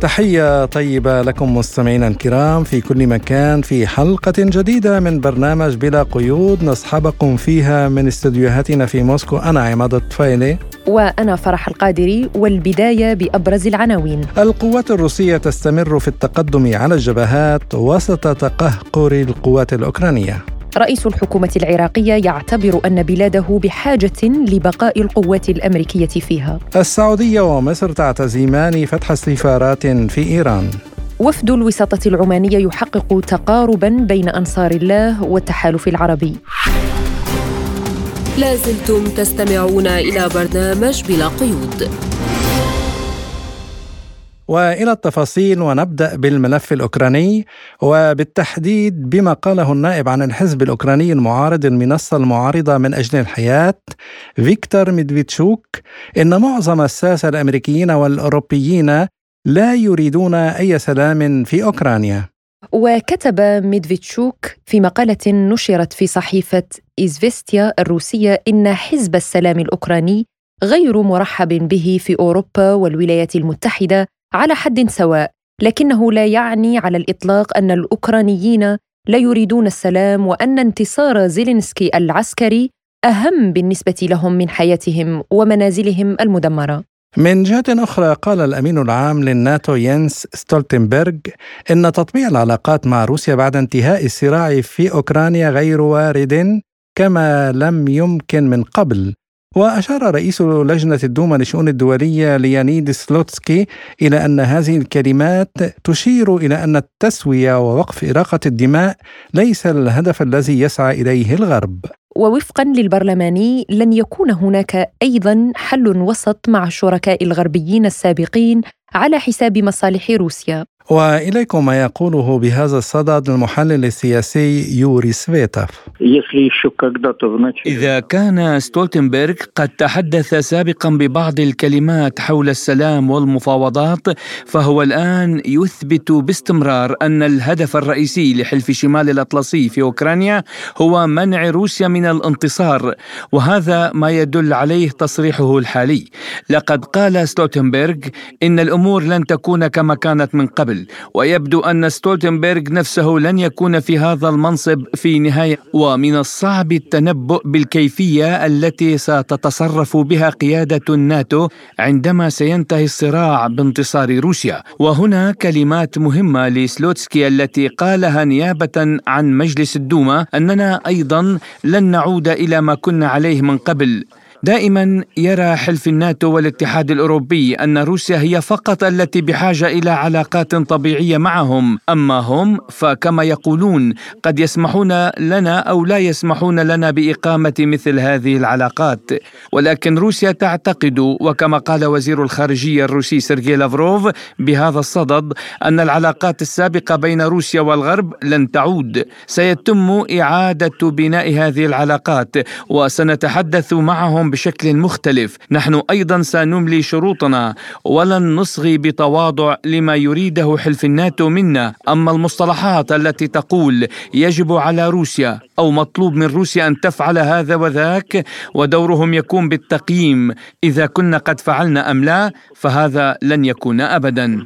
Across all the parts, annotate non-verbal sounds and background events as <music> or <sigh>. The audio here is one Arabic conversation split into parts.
تحية طيبة لكم مستمعينا الكرام في كل مكان في حلقة جديدة من برنامج بلا قيود. نصحبكم فيها من استديوهاتنا في موسكو. أنا عماد الطفيلي. وأنا فرح القادري والبداية بأبرز العناوين. القوات الروسية تستمر في التقدم على الجبهات وسط تقهقر القوات الأوكرانية. رئيس الحكومة العراقية يعتبر أن بلاده بحاجة لبقاء القوات الأمريكية فيها. السعودية ومصر تعتزمان فتح سفارات في إيران. وفد الوساطة العمانية يحقق تقاربا بين أنصار الله والتحالف العربي. لازلتم تستمعون إلى برنامج بلا قيود. وإلى التفاصيل ونبدأ بالملف الأوكراني. وبالتحديد بما قاله النائب عن الحزب الأوكراني المعارض المنصة المعارضة من أجل الحياة فيكتور ميدفيتشوك إن معظم الساسه الأمريكيين والأوروبيين لا يريدون أي سلام في أوكرانيا. وكتب ميدفيتشوك في مقالة نشرت في صحيفة إيزفيستيا الروسية إن حزب السلام الأوكراني غير مرحب به في أوروبا والولايات المتحدة على حد سواء لكنه لا يعني على الإطلاق أن الأوكرانيين لا يريدون السلام وأن انتصار زيلينسكي العسكري أهم بالنسبة لهم من حياتهم ومنازلهم المدمرة. من جهة أخرى قال الأمين العام للناتو ينس ستولتنبرغ إن تطبيع العلاقات مع روسيا بعد انتهاء الصراع في أوكرانيا غير وارد كما لم يمكن من قبل. وأشار رئيس لجنة الدوما للشؤون الدولية ليانيد سلوتسكي إلى أن هذه الكلمات تشير إلى أن التسوية ووقف إراقة الدماء ليس الهدف الذي يسعى إليه الغرب. ووفقا للبرلماني لن يكون هناك أيضا حل وسط مع الشركاء الغربيين السابقين على حساب مصالح روسيا. وإليكم ما يقوله بهذا الصدد المحلل السياسي يوري سفيتاف إذا كان ستولتنبرغ قد تحدث سابقا ببعض الكلمات حول السلام والمفاوضات فهو الآن يثبت باستمرار أن الهدف الرئيسي لحلف شمال الأطلسي في أوكرانيا هو منع روسيا من الانتصار وهذا ما يدل عليه تصريحه الحالي. لقد قال ستولتنبرغ إن الأمور لن تكون كما كانت من قبل. الدول ويبدو أن ستولتنبرغ نفسه لن يكون في هذا المنصب في نهاية. ومن الصعب التنبؤ بالكيفية التي ستتصرف بها قيادة الناتو عندما سينتهي الصراع بانتصار روسيا. وهنا كلمات مهمة لسلوتسكي التي قالها نيابة عن مجلس الدوما أننا أيضا لن نعود إلى ما كنا عليه من قبل. دائما يرى حلف الناتو والاتحاد الأوروبي أن روسيا هي فقط التي بحاجة إلى علاقات طبيعية معهم، أما هم فكما يقولون قد يسمحون لنا أو لا يسمحون لنا بإقامة مثل هذه العلاقات، ولكن روسيا تعتقد وكما قال وزير الخارجية الروسي سيرجي لافروف بهذا الصدد أن العلاقات السابقة بين روسيا والغرب لن تعود، سيتم إعادة بناء هذه العلاقات وسنتحدث معهم بشكل مختلف. نحن أيضا سنملي شروطنا. ولن نصغي بتواضع لما يريده حلف الناتو منا. أما المصطلحات التي تقول يجب على روسيا أو مطلوب من روسيا أن تفعل هذا وذاك ودورهم يكون بالتقييم. إذا كنا قد فعلنا أم لا فهذا لن يكون ابدا.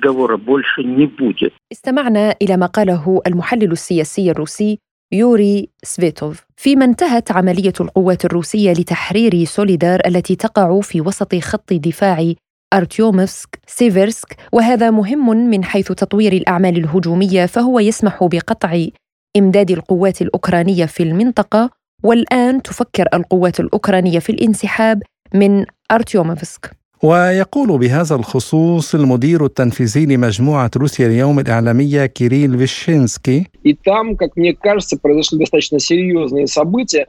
استمعنا إلى ما قاله المحلل السياسي الروسي يوري سفيتوف. فيما انتهت عملية القوات الروسية لتحرير سوليدار التي تقع في وسط خط دفاع أرتيومسك سيفيرسك وهذا مهم من حيث تطوير الأعمال الهجومية فهو يسمح بقطع إمداد القوات الأوكرانية في المنطقة والآن تفكر القوات الأوكرانية في الانسحاب من أرتيومفسك ويقول بهذا الخصوص المدير التنفيذي لمجموعة روسيا اليوم الإعلامية كيريل فيشينسكي.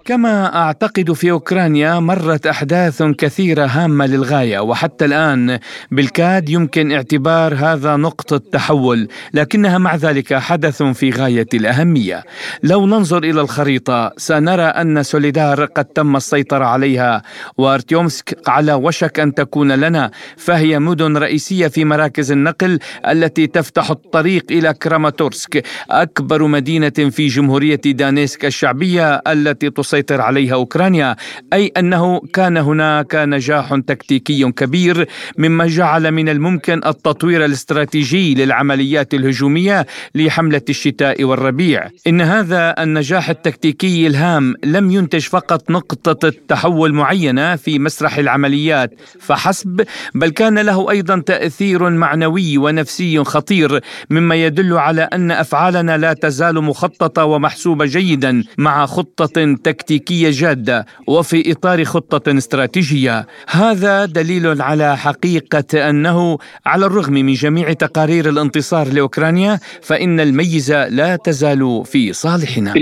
كما أعتقد في أوكرانيا مرت أحداث كثيرة هامة للغاية وحتى الآن بالكاد يمكن اعتبار هذا نقطة تحول لكنها مع ذلك حدث في غاية الأهمية. لو ننظر إلى الخريطة سنرى أن سوليدار قد تم السيطرة عليها وأرتيومسك على وشك أن تكون لنا فهي مدن رئيسية في مراكز النقل التي تفتح الطريق إلى كراماتورسك أكبر مدينة في جمهورية دانيسك الشعبية التي تسيطر عليها أوكرانيا أي أنه كان هناك نجاح تكتيكي كبير مما جعل من الممكن التطوير الاستراتيجي للعمليات الهجومية لحملة الشتاء والربيع. إن هذا النجاح التكتيكي الهام لم ينتج فقط نقطة تحول معينة في مسرح العمليات فحسب بل كان له أيضا تأثير معنوي ونفسي خطير مما يدل على أن أفعالنا لا تزال مخططة ومحسوبة جيدا مع خطة تكتيكية جادة وفي إطار خطة استراتيجية. هذا دليل على حقيقة أنه على الرغم من جميع تقارير الانتصار لأوكرانيا فإن الميزة لا تزال في صالحنا.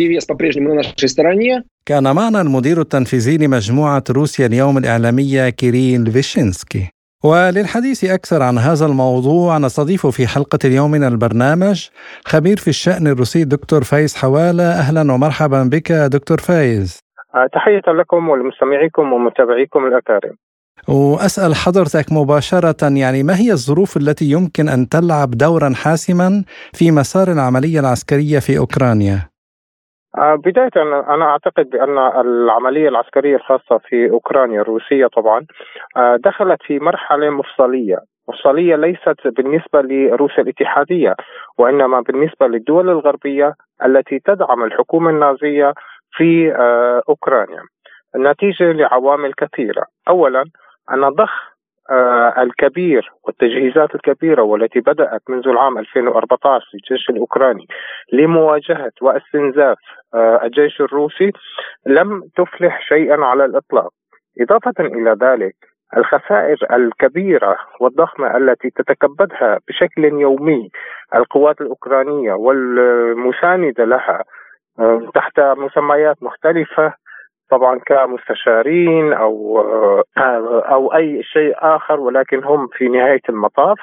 كان معنا المدير التنفيذي لمجموعة روسيا اليوم الإعلامية كيريل فيشينسكي وللحديث أكثر عن هذا الموضوع نستضيف في حلقة اليوم من البرنامج خبير في الشأن الروسي دكتور فايز حوالة. أهلا ومرحبا بك دكتور فايز. آه، تحية لكم ولمستمعيكم ومتابعيكم الأكارم. وأسأل حضرتك مباشرة يعني ما هي الظروف التي يمكن أن تلعب دورا حاسما في مسار العملية العسكرية في أوكرانيا؟ آه، بداية أنا أعتقد بأن العملية العسكرية الخاصة في أوكرانيا الروسية طبعا آه، دخلت في مرحلة مفصلية. مفصلية ليست بالنسبة لروسيا الاتحادية وإنما بالنسبة للدول الغربية التي تدعم الحكومة النازية في آه، أوكرانيا. نتيجة لعوامل كثيرة. أولا أن ضخ الكبير والتجهيزات الكبيرة والتي بدأت منذ العام 2014 للجيش الأوكراني لمواجهة واستنزاف آه، الجيش الروسي لم تفلح شيئا على الإطلاق. إضافة إلى ذلك الخسائر الكبيرة والضخمة التي تتكبدها بشكل يومي القوات الأوكرانية والمساندة لها آه، تحت مسميات مختلفة طبعا كمستشارين أو أو أي شيء آخر ولكن هم في نهاية المطاف.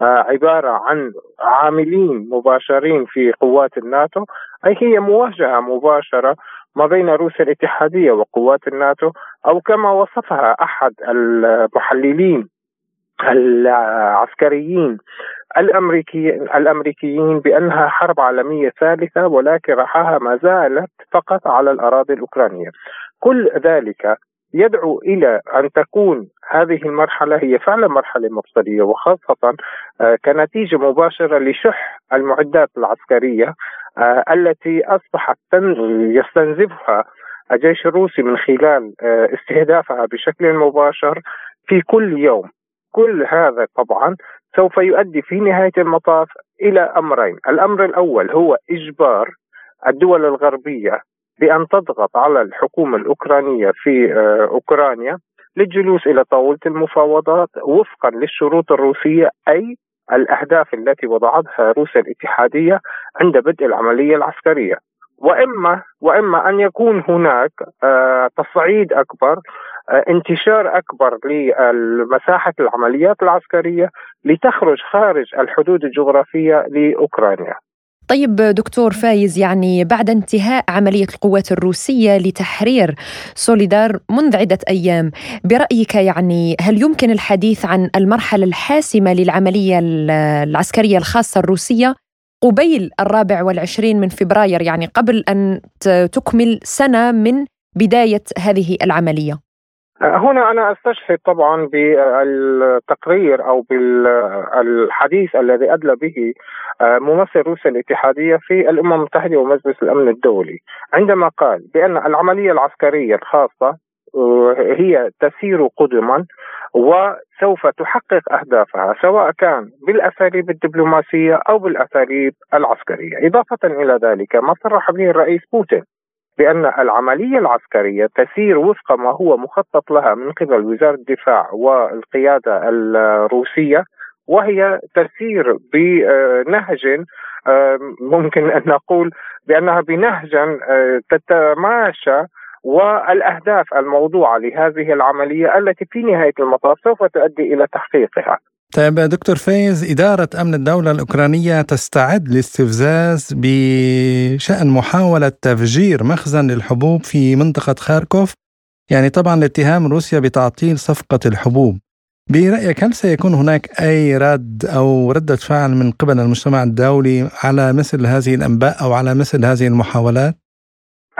عبارة عن عاملين مباشرين في قوات الناتو. أي هي مواجهة مباشرة ما بين روسيا الاتحادية وقوات الناتو أو كما وصفها أحد المحللين العسكريين الامريكيين الأمريكيين بأنها حرب عالمية ثالثة ولكن رحاها ما زالت فقط على الأراضي الأوكرانية. كل ذلك يدعو إلى أن تكون هذه المرحلة هي فعلا مرحلة مفصلية وخاصة آه، كنتيجة مباشرة لشح المعدات العسكرية آه، التي أصبحت يستنزفها الجيش الروسي من خلال آه، استهدافها بشكل مباشر في كل يوم كل هذا طبعا سوف يؤدي في نهاية المطاف إلى أمرين، الأمر الأول هو إجبار الدول الغربية بأن تضغط على الحكومة الأوكرانية في آه، أوكرانيا للجلوس إلى طاولة المفاوضات وفقا للشروط الروسية أي الأهداف التي وضعتها روسيا الاتحادية عند بدء العملية العسكرية. واما وإما أن يكون هناك آه، تصعيد أكبر آه، انتشار أكبر لمساحة العمليات العسكرية لتخرج خارج الحدود الجغرافية لأوكرانيا. طيب دكتور فايز يعني بعد انتهاء عملية القوات الروسية لتحرير سوليدار منذ عدة أيام برأيك يعني هل يمكن الحديث عن المرحلة الحاسمة للعملية العسكرية الخاصة الروسية قبيل الرابع والعشرين من فبراير يعني قبل أن تكمل سنة من بداية هذه العملية. هنا أنا أستشهد طبعا بالتقرير أو بالحديث الذي أدلى به آه، ممثل روسيا الاتحادية في الأمم المتحدة ومجلس الأمن الدولي. عندما قال بأن العملية العسكرية الخاصة آه، هي تسير قدما وسوف تحقق أهدافها سواء كان بالأساليب الدبلوماسية أو بالأساليب العسكرية، إضافة إلى ذلك ما صرح به الرئيس بوتين بأن العملية العسكرية تسير وفق ما هو مخطط لها من قبل وزارة الدفاع والقيادة الروسية وهي تسير بنهج آه، ممكن أن نقول بأنها بنهج آه، تتماشى والأهداف الموضوعة لهذه العملية التي في نهاية المطاف سوف تؤدي إلى تحقيقها. طيب دكتور فايز إدارة أمن الدولة الأوكرانية تستعد لاستفزاز بشأن محاولة تفجير مخزن للحبوب في منطقة خاركوف يعني طبعا لاتهام روسيا بتعطيل صفقة الحبوب برأيك هل سيكون هناك أي رد أو ردة فعل من قبل المجتمع الدولي على مثل هذه الأنباء أو على مثل هذه المحاولات؟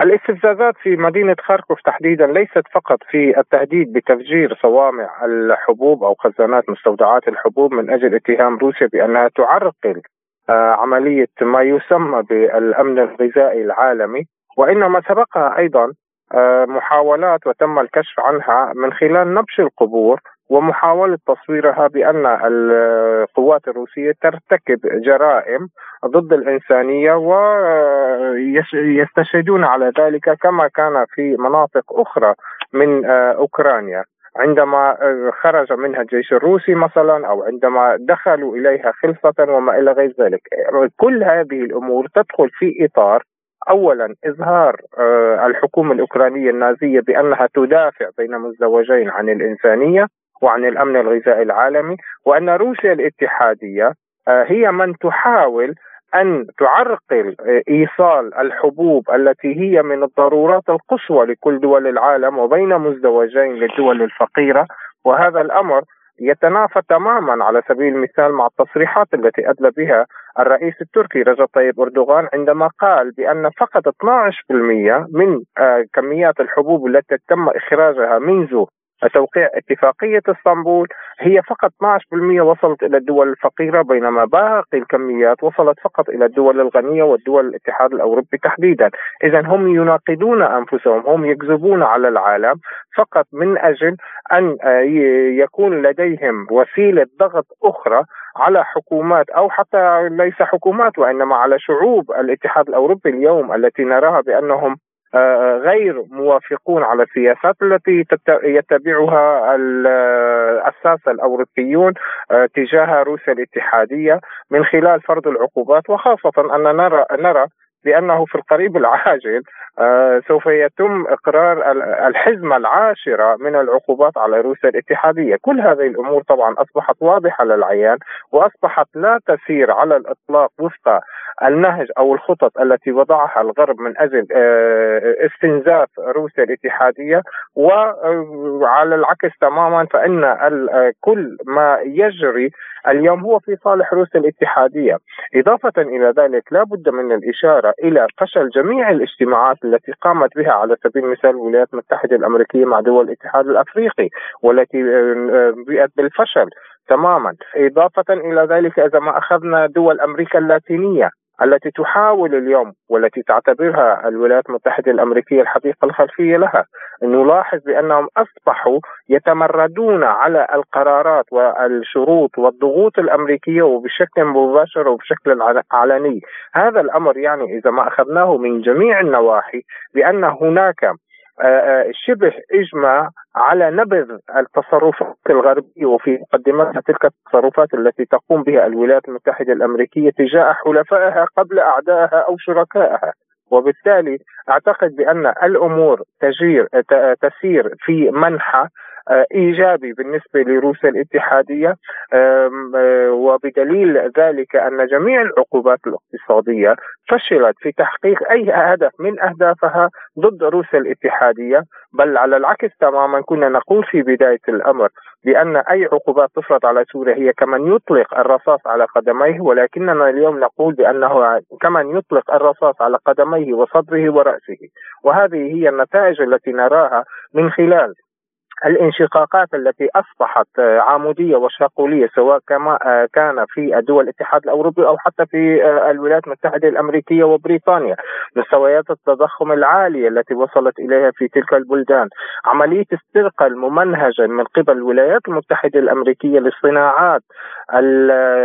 الاستفزازات في مدينة خاركوف تحديدا ليست فقط في التهديد بتفجير صوامع الحبوب أو خزانات مستودعات الحبوب من أجل اتهام روسيا بأنها تعرقل آه، عملية ما يسمى بالأمن الغذائي العالمي وإنما سبقها أيضا آه، محاولات وتم الكشف عنها من خلال نبش القبور ومحاولة تصويرها بأن القوات الروسية ترتكب جرائم ضد الإنسانية ويستشهدون على ذلك كما كان في مناطق أخرى من أوكرانيا. عندما خرج منها الجيش الروسي مثلا أو عندما دخلوا إليها خلصه وما إلى غير ذلك. كل هذه الأمور تدخل في إطار اولا إظهار الحكومة الأوكرانية النازية بأنها تدافع بين مزدوجين عن الإنسانية وعن الأمن الغذائي العالمي وأن روسيا الاتحادية آه، هي من تحاول أن تعرقل آه، إيصال الحبوب التي هي من الضرورات القصوى لكل دول العالم وبين مزدوجين للدول الفقيرة. وهذا الأمر يتنافى تماما على سبيل المثال مع التصريحات التي أدلى بها الرئيس التركي رجب طيب أردوغان عندما قال بأن فقط 12% من آه، كميات الحبوب التي تم إخراجها منذ توقيع اتفاقية إسطنبول هي فقط 12% وصلت إلى الدول الفقيرة بينما باقي الكميات وصلت فقط إلى الدول الغنية والدول الاتحاد الأوروبي تحديدا. إذا هم يناقضون أنفسهم هم يكذبون على العالم فقط من أجل أن آه، يكون لديهم وسيلة ضغط أخرى على حكومات أو حتى ليس حكومات وإنما على شعوب الاتحاد الأوروبي اليوم التي نراها بأنهم غير موافقون على السياسات التي يتبعها الأوروبيون آه، تجاه روسيا الاتحادية من خلال فرض العقوبات وخاصة أن نرى نرى بانه في القريب العاجل آه، سوف يتم إقرار الحزمة العاشرة من العقوبات على روسيا الاتحادية، كل هذه الأمور طبعا أصبحت واضحة للعيان وأصبحت لا تسير على الإطلاق وفق النهج أو الخطط التي وضعها الغرب من أجل آه، استنزاف روسيا الاتحادية. وعلى العكس تماما فإن كل ما يجري اليوم هو في صالح روسيا الاتحادية، إضافة إلى ذلك لا بد من الإشارة إلى فشل جميع الاجتماعات التي قامت بها على سبيل المثال الولايات المتحدة الأمريكية مع دول الاتحاد الأفريقي والتي بيئت بالفشل تماما إضافة إلى ذلك إذا ما أخذنا دول أمريكا اللاتينية. التي تحاول اليوم والتي تعتبرها الولايات المتحدة الأمريكية الحقيقة الخلفية لها نلاحظ بأنهم أصبحوا يتمردون على القرارات والشروط والضغوط الأمريكية وبشكل مباشر وبشكل علني. هذا الأمر يعني إذا ما أخذناه من جميع النواحي بأن هناك شبه إجماع على نبذ التصرفات الغربية وفي مقدمتها تلك التصرفات التي تقوم بها الولايات المتحدة الأمريكية تجاه حلفائها قبل أعدائها أو شركائها. وبالتالي أعتقد بأن الأمور تجير تسير في منحى آه، إيجابي بالنسبة لروسيا الاتحادية. آه، وبدليل ذلك أن جميع العقوبات الاقتصادية فشلت في تحقيق أي هدف من أهدافها ضد روسيا الاتحادية. بل على العكس تماما كنا نقول في بداية الأمر بأن أي عقوبات تفرض على سوريا هي كمن يطلق الرصاص على قدميه. ولكننا اليوم نقول بأنه كمن يطلق الرصاص على قدميه وصدره ورأسه. وهذه هي النتائج التي نراها من خلال الانشقاقات التي أصبحت آه، عمودية وشاقولية سواء كما آه، كان في دول الاتحاد الأوروبي أو حتى في آه، الولايات المتحدة الأمريكية وبريطانيا، مستويات التضخم العالية التي وصلت إليها في تلك البلدان، عملية استرقاء الممنهجه من قبل الولايات المتحدة الأمريكية للصناعات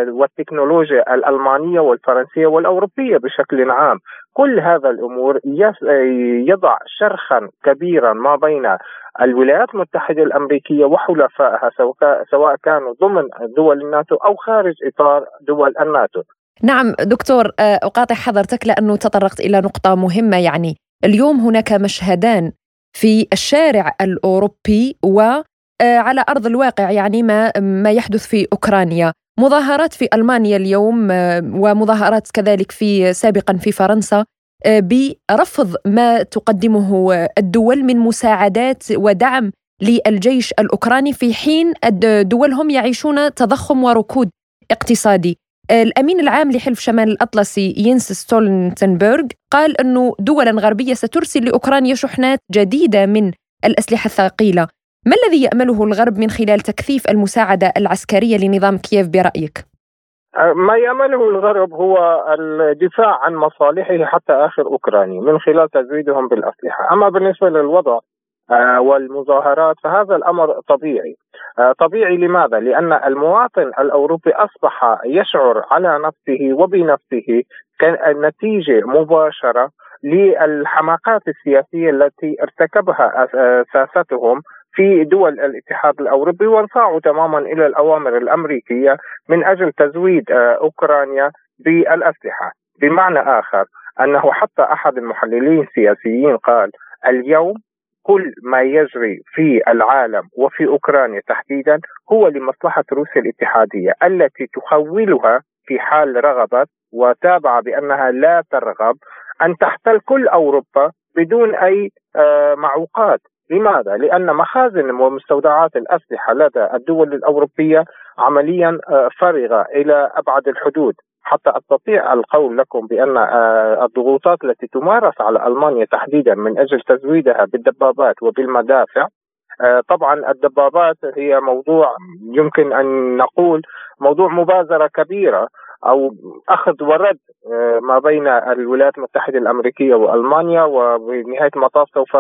والتكنولوجيا الألمانية والفرنسية والأوروبية بشكل عام، كل هذا الأمور يضع شرخا كبيرا ما بين الولايات المتحدة الأمريكية وحلفائها سواء كانوا ضمن دول الناتو أو خارج إطار دول الناتو. نعم دكتور آه، أقاطع حضرتك لأنه تطرقت إلى نقطة مهمة يعني اليوم هناك مشهدان في الشارع الأوروبي وعلى آه، أرض الواقع يعني ما ما يحدث في أوكرانيا مظاهرات في ألمانيا اليوم آه، ومظاهرات كذلك في سابقا في فرنسا آه، برفض ما تقدمه الدول من مساعدات ودعم للجيش الأوكراني في حين دولهم يعيشون تضخم وركود اقتصادي. الأمين العام لحلف شمال الأطلسي ينس ستولتنبرغ قال أنه دولا غربية سترسل لأوكرانيا شحنات جديدة من الأسلحة الثقيلة. ما الذي يأمله الغرب من خلال تكثيف المساعدة العسكرية لنظام كييف برأيك؟ ما يعمله الغرب هو الدفاع عن مصالحه حتى آخر اوكراني من خلال تزويدهم بالأسلحة، أما بالنسبة للوضع آه، والمظاهرات فهذا الأمر طبيعي. آه، طبيعي لماذا؟ لأن المواطن الأوروبي أصبح يشعر على نفسه وبنفسه كنتيجة مباشرة للحماقات السياسية التي ارتكبها اساستهم في دول الاتحاد الأوروبي وانصاعوا تماما إلى الأوامر الأمريكية من أجل تزويد آه، أوكرانيا بالأسلحة، بمعنى آخر أنه حتى أحد المحللين السياسيين قال اليوم كل ما يجري في العالم وفي أوكرانيا تحديدا هو لمصلحة روسيا الاتحادية التي تخولها في حال رغبت وتابع بأنها لا ترغب أن تحتل كل أوروبا بدون أي آه، معوقات. لماذا؟ لأن مخازن ومستودعات الأسلحة لدى الدول الأوروبية عمليا آه، فارغة إلى أبعد الحدود حتى أستطيع القول لكم بأن آه، الضغوطات التي تمارس على ألمانيا تحديدا من أجل تزويدها بالدبابات وبالمدافع آه، طبعا الدبابات هي موضوع يمكن أن نقول موضوع مبادره كبيرة أو أخذ ورد ما بين الولايات المتحدة الأمريكية وألمانيا وبنهاية المطاف سوف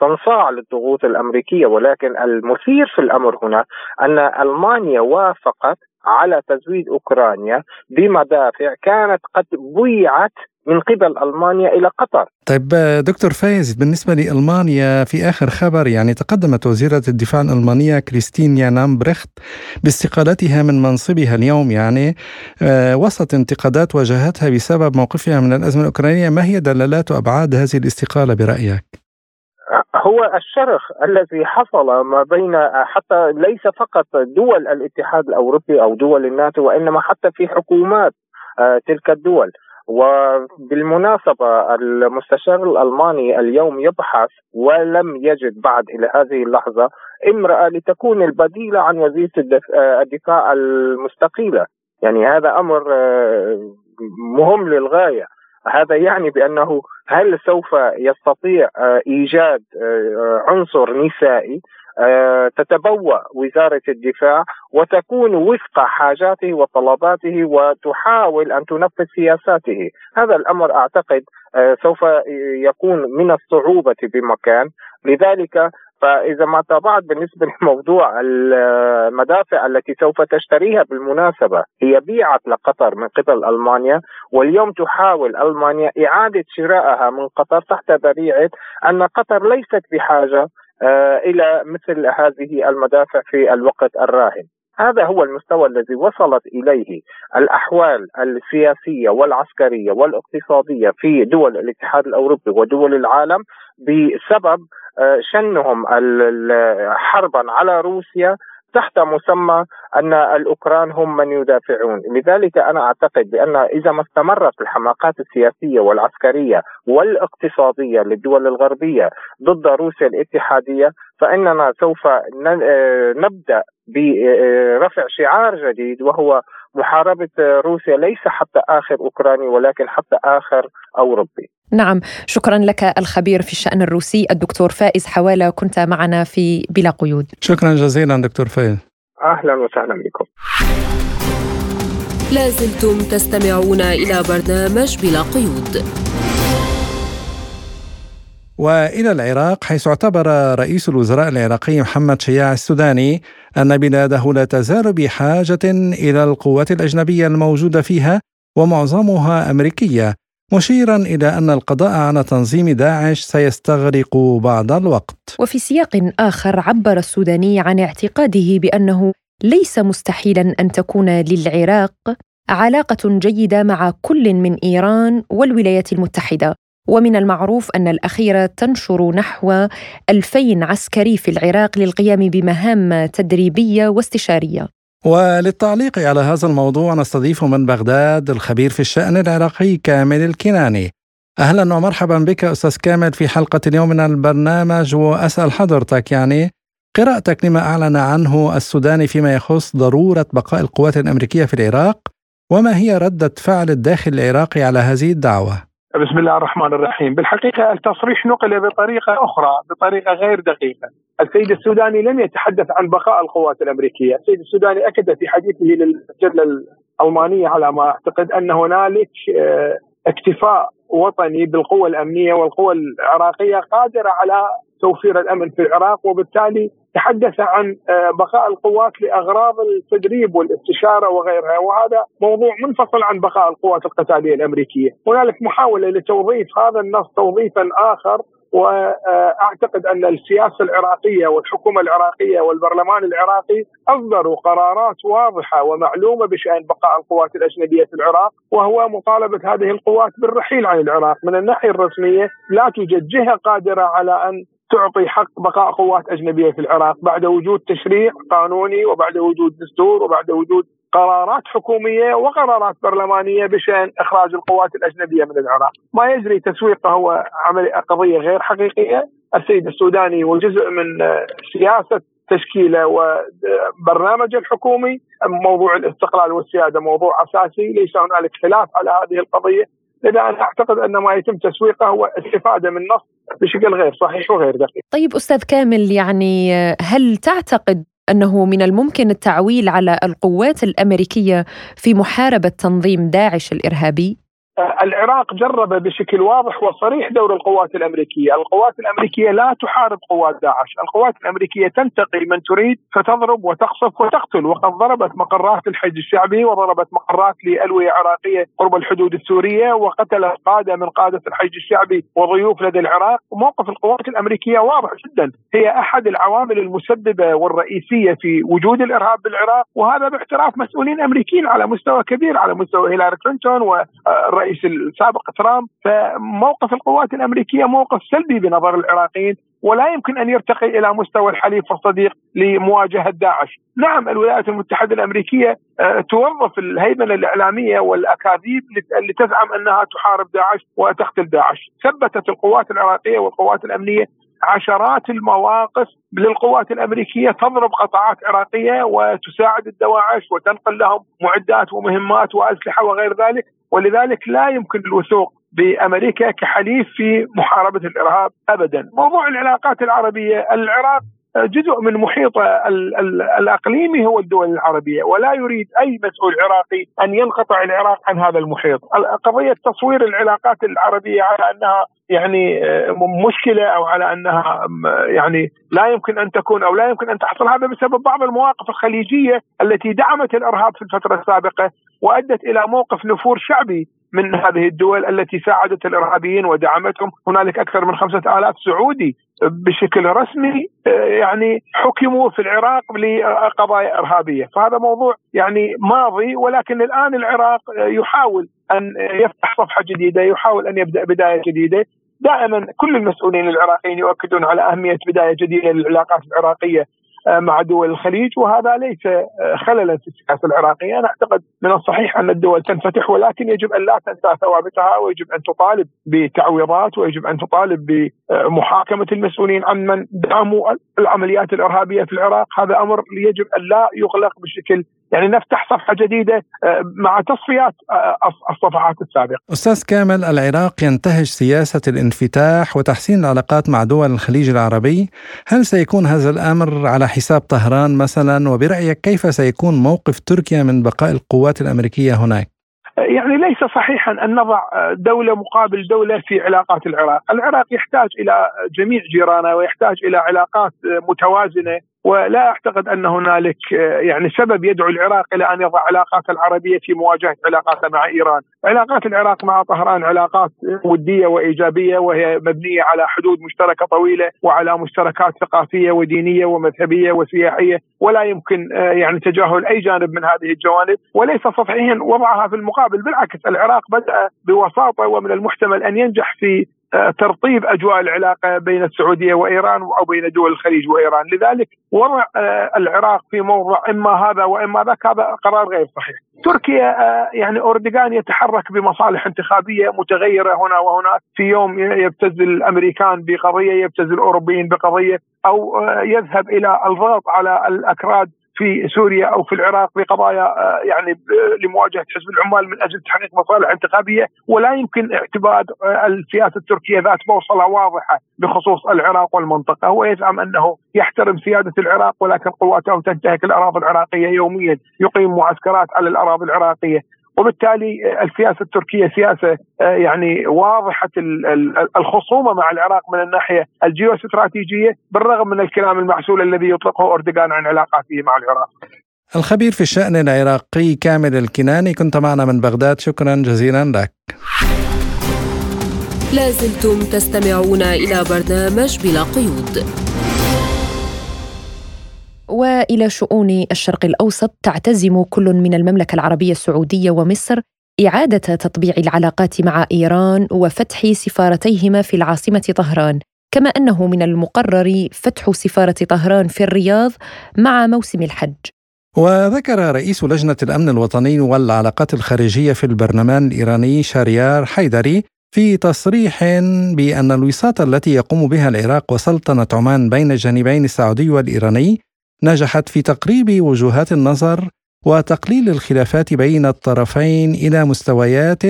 تنصاع للضغوط الأمريكية ولكن المثير في الأمر هنا أن ألمانيا وافقت على تزويد أوكرانيا بمدافع كانت قد بيعت من قبل ألمانيا إلى قطر. طيب دكتور فايز بالنسبة لألمانيا في آخر خبر يعني تقدمت وزيرة الدفاع الألمانية كريستين يانام بريخت باستقالتها من منصبها اليوم يعني آه، وسط انتقادات واجهتها بسبب موقفها من الأزمة الأوكرانية، ما هي دلالات وابعاد هذه الاستقالة برأيك؟ هو الشرخ الذي حصل ما بين حتى ليس فقط دول الاتحاد الأوروبي أو دول الناتو وإنما حتى في حكومات آه، تلك الدول وبالمناسبة المستشار الألماني اليوم يبحث ولم يجد بعد إلى هذه اللحظة امرأة لتكون البديلة عن وزيرة الدفاع المستقيلة. يعني هذا أمر آه، مهم للغاية. هذا يعني بأنه هل سوف يستطيع آه، إيجاد آه، عنصر نسائي؟ تتبوأ وزارة الدفاع وتكون وفق حاجاته وطلباته وتحاول أن تنفذ سياساته. هذا الأمر أعتقد آه، سوف يكون من الصعوبة بمكان. لذلك فإذا ما تابعت بالنسبة <laughs> لموضوع المدافع التي سوف تشتريها بالمناسبة هي بيعت لقطر من قبل ألمانيا واليوم تحاول ألمانيا إعادة شرائها من قطر تحت ذريعة أن قطر ليست بحاجة. آه، إلى مثل هذه المدافع في الوقت الراهن. هذا هو المستوى الذي وصلت إليه الأحوال السياسية والعسكرية والاقتصادية في دول الاتحاد الأوروبي ودول العالم بسبب آه، شنهم حربا على روسيا تحت مسمى أن الأوكران هم من يدافعون، لذلك أنا أعتقد بأن إذا ما استمرت الحماقات السياسية والعسكرية والاقتصادية للدول الغربية ضد روسيا الاتحادية فإننا سوف نبدأ برفع شعار جديد وهو محاربة روسيا ليس حتى آخر أوكراني ولكن حتى آخر أوروبي. نعم شكرا لك الخبير في الشأن الروسي الدكتور فائز حوالة كنت معنا في بلا قيود. شكرا جزيلا دكتور فائز. أهلا وسهلا بكم. لازلتم تستمعون إلى برنامج بلا قيود. وإلى العراق حيث اعتبر رئيس الوزراء العراقي محمد شياع السوداني أن بلاده لا تزال بحاجة إلى القوات الأجنبية الموجودة فيها ومعظمها أمريكية مشيرا إلى أن القضاء على تنظيم داعش سيستغرق بعض الوقت. وفي سياق آخر عبر السوداني عن اعتقاده بأنه ليس مستحيلا أن تكون للعراق علاقة جيدة مع كل من إيران والولايات المتحدة ومن المعروف أن الأخيرة تنشر نحو 2000 عسكري في العراق للقيام بمهام تدريبية واستشارية وللتعليق على هذا الموضوع نستضيف من بغداد الخبير في الشأن العراقي كامل الكناني أهلا ومرحبا بك أستاذ كامل في حلقة اليوم من البرنامج وأسأل حضرتك يعني قراءتك لما أعلن عنه السوداني فيما يخص ضرورة بقاء القوات الأمريكية في العراق وما هي ردة فعل الداخل العراقي على هذه الدعوة؟ بسم الله الرحمن الرحيم. بالحقيقة التصريح نقل بطريقة أخرى بطريقة غير دقيقة. السيد السوداني لم يتحدث عن بقاء القوات الأمريكية. السيد السوداني أكد في حديثه للجلة الألمانية على ما أعتقد أن هنالك آه، اكتفاء وطني بالقوى الأمنية والقوى العراقية قادرة على توفير الأمن في العراق وبالتالي تحدث عن آه، بقاء القوات لأغراض التدريب والاستشاره وغيرها. وهذا موضوع منفصل عن بقاء القوات القتالية الأمريكية، هنالك محاولة لتوظيف هذا النص توظيفا آخر واعتقد أن السياسة العراقية والحكومة العراقية والبرلمان العراقي أصدروا قرارات واضحة ومعلومة بشأن بقاء القوات الأجنبية في العراق وهو مطالبة هذه القوات بالرحيل عن العراق. من الناحية الرسمية لا توجد جهه قادرة على أن تعطي حق بقاء قوات أجنبية في العراق بعد وجود تشريع قانوني وبعد وجود دستور وبعد وجود قرارات حكومية وقرارات برلمانية بشأن إخراج القوات الأجنبية من العراق، ما يجري تسويقه هو عمل قضية غير حقيقية، السيد السوداني وجزء من سياسة تشكيلة وبرنامج الحكومي. موضوع الاستقلال والسيادة موضوع أساسي ليس هنالك خلاف على هذه القضية. لذا أنا أعتقد أن ما يتم تسويقه هو استفادة من نص بشكل غير صحيح وغير دقيق. طيب أستاذ كامل يعني هل تعتقد أنه من الممكن التعويل على القوات الأمريكية في محاربة تنظيم داعش الإرهابي؟ العراق جرب بشكل واضح وصريح دور القوات الأمريكية، القوات الأمريكية لا تحارب قوات داعش، القوات الأمريكية تنتقي من تريد فتضرب وتقصف وتقتل. وقد ضربت مقرات الحج الشعبي وضربت مقرات لالويه عراقيه قرب الحدود السورية وقتلت قادة من قادة الحج الشعبي وضيوف لدى العراق، وموقف القوات الأمريكية واضح جدا، هي أحد العوامل المسببة والرئيسية في وجود الإرهاب بالعراق. وهذا باعتراف مسؤولين أمريكيين على مستوى كبير على مستوى هيلاري كلينتون والرئيس الرئيس السابق ترامب فموقف القوات الأمريكية موقف سلبي بنظر العراقيين ولا يمكن أن يرتقي إلى مستوى الحليف والصديق لمواجهة داعش. نعم الولايات المتحدة الأمريكية آه، توظف الهيمنة الإعلامية والأكاذيب لتزعم أنها تحارب داعش وتقتل داعش. ثبتت القوات العراقية والقوات الأمنية عشرات المواقف للقوات الأمريكية تضرب قطاعات عراقية وتساعد الدواعش وتنقل لهم معدات ومهمات واسلحه وغير ذلك ولذلك لا يمكن الوثوق بأمريكا كحليف في محاربة الإرهاب ابدا. موضوع العلاقات العربية العراق جزء من محيط الأقليمي هو الدول العربية ولا يريد أي مسؤول عراقي أن ينقطع العراق عن هذا المحيط، قضية تصوير العلاقات العربية على أنها يعني مشكلة أو على أنها يعني لا يمكن أن تكون أو لا يمكن أن تحصل. هذا بسبب بعض المواقف الخليجية التي دعمت الإرهاب في الفترة السابقة وأدت إلى موقف نفور شعبي من هذه الدول التي ساعدت الإرهابيين ودعمتهم، هنالك أكثر من خمسة آلاف سعودي بشكل رسمي يعني حكموا في العراق لقضايا إرهابية، فهذا موضوع يعني ماضي ولكن الآن العراق يحاول أن يفتح صفحة جديدة، يحاول أن يبدأ بداية جديدة، دائما كل المسؤولين العراقيين يؤكدون على أهمية بداية جديدة للعلاقات العراقية آه، مع دول الخليج وهذا ليس آه، خللا في السياسة العراقية، أنا أعتقد من الصحيح أن الدول تنفتح ولكن يجب أن لا تنسى ثوابتها ويجب أن تطالب بتعويضات ويجب أن تطالب بمحاكمة المسؤولين عن من دعموا العمليات الإرهابية في العراق، هذا أمر يجب أن لا يغلق بشكل يعني نفتح صفحة جديدة آه، مع تصفيات الصفحات السابقة. أستاذ كامل العراق ينتهج سياسة الانفتاح وتحسين العلاقات مع دول الخليج العربي، هل سيكون هذا الأمر على حساب طهران مثلا وبرأيك كيف سيكون موقف تركيا من بقاء القوات الأمريكية هناك؟ يعني ليس صحيحا أن نضع دولة مقابل دولة في علاقات العراق، العراق يحتاج إلى جميع جيرانه ويحتاج إلى علاقات متوازنة ولا أعتقد أن هنالك آه، يعني سبب يدعو العراق إلى أن يضع علاقات العربية في مواجهة علاقاته مع إيران، علاقات العراق مع طهران علاقات ودية وإيجابية وهي مبنية على حدود مشتركة طويلة وعلى مشتركات ثقافية ودينية ومذهبية وسياحية. ولا يمكن آه، يعني تجاهل أي جانب من هذه الجوانب. وليس صحيحا وضعها في المقابل بالعكس العراق بدأ بوساطة ومن المحتمل أن ينجح في ترطيب أجواء العلاقة بين السعودية وإيران أو بين دول الخليج وإيران، لذلك وضع آه، العراق في موضع إما هذا وإما ذاك هذا قرار غير صحيح. تركيا يعني اردوغان يتحرك بمصالح انتخابية متغيرة هنا وهناك، في يوم يبتز الأمريكان بقضية، يبتز الأوروبيين بقضية، أو يذهب إلى الضغط على الأكراد في سوريا أو في العراق بقضايا آه، يعني لمواجهة حزب العمال من أجل تحقيق مصالح انتخابية ولا يمكن اعتماد آه، السياسة التركية ذات بوصله واضحة بخصوص العراق والمنطقة، هو يزعم أنه يحترم سيادة العراق ولكن قواته تنتهك الأراضي العراقية يوميا، يقيم معسكرات على الأراضي العراقية، وبالتالي السياسة التركية سياسة آه، يعني واضحة الخصومة مع العراق من الناحية الجيوستراتيجية بالرغم من الكلام المعسول الذي يطلقه أردوغان عن علاقاته مع العراق. الخبير في الشأن العراقي كامل الكناني كنت معنا من بغداد شكرا جزيلا لك. لازلتم تستمعون إلى برنامج بلا قيود. وإلى شؤون الشرق الأوسط تعتزم كل من المملكة العربية السعودية ومصر إعادة تطبيع العلاقات مع إيران وفتح سفارتيهما في العاصمة طهران. كما أنه من المقرر فتح سفارة طهران في الرياض مع موسم الحج. وذكر رئيس لجنة الأمن الوطني والعلاقات الخارجية في البرلمان الإيراني شاريار حيدري في تصريح بأن الوساطه التي يقوم بها العراق وسلطنة عمان بين الجانبين السعودي والإيراني نجحت في تقريب وجهات النظر وتقليل الخلافات بين الطرفين إلى مستويات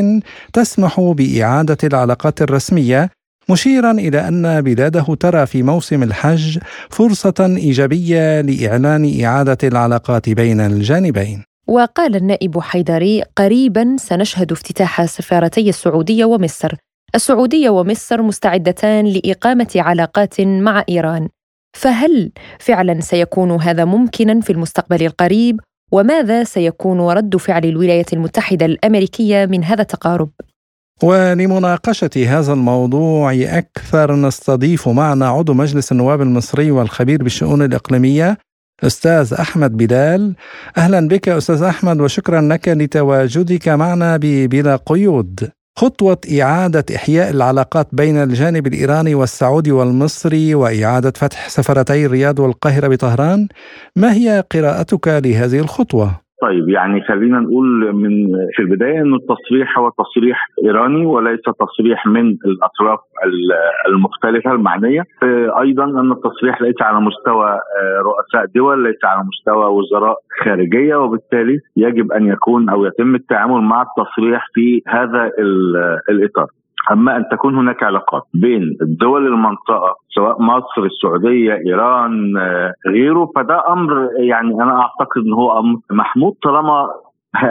تسمح بإعادة العلاقات الرسمية مشيرا إلى أن بلاده ترى في موسم الحج فرصة إيجابية لإعلان إعادة العلاقات بين الجانبين. وقال النائب حيدري قريبا سنشهد افتتاح سفارتي السعودية ومصر. السعودية ومصر مستعدتان لإقامة علاقات مع إيران. فهل فعلا سيكون هذا ممكنا في المستقبل القريب؟ وماذا سيكون رد فعل الولايات المتحدة الأمريكية من هذا التقارب؟ ولمناقشة هذا الموضوع أكثر نستضيف معنا عضو مجلس النواب المصري والخبير بالشؤون الإقليمية أستاذ أحمد بلال. أهلا بك أستاذ أحمد وشكرا لك لتواجدك معنا بلا قيود. خطوة إعادة إحياء العلاقات بين الجانب الإيراني والسعودي والمصري وإعادة فتح سفرتي الرياض والقاهرة بطهران ما هي قراءتك لهذه الخطوة؟ طيب يعني خلينا نقول من في البداية انه التصريح هو تصريح إيراني وليس تصريح من الأطراف المختلفة المعنية. أيضا إن التصريح ليس على مستوى آه، رؤساء دول ليس على مستوى وزراء خارجية وبالتالي يجب أن يكون أو يتم التعامل مع التصريح في هذا الإطار. أما أن تكون هناك علاقات بين دول المنطقة سواء مصر السعودية إيران آه، غيره فده أمر يعني أنا أعتقد إن هو أمر محمود طالما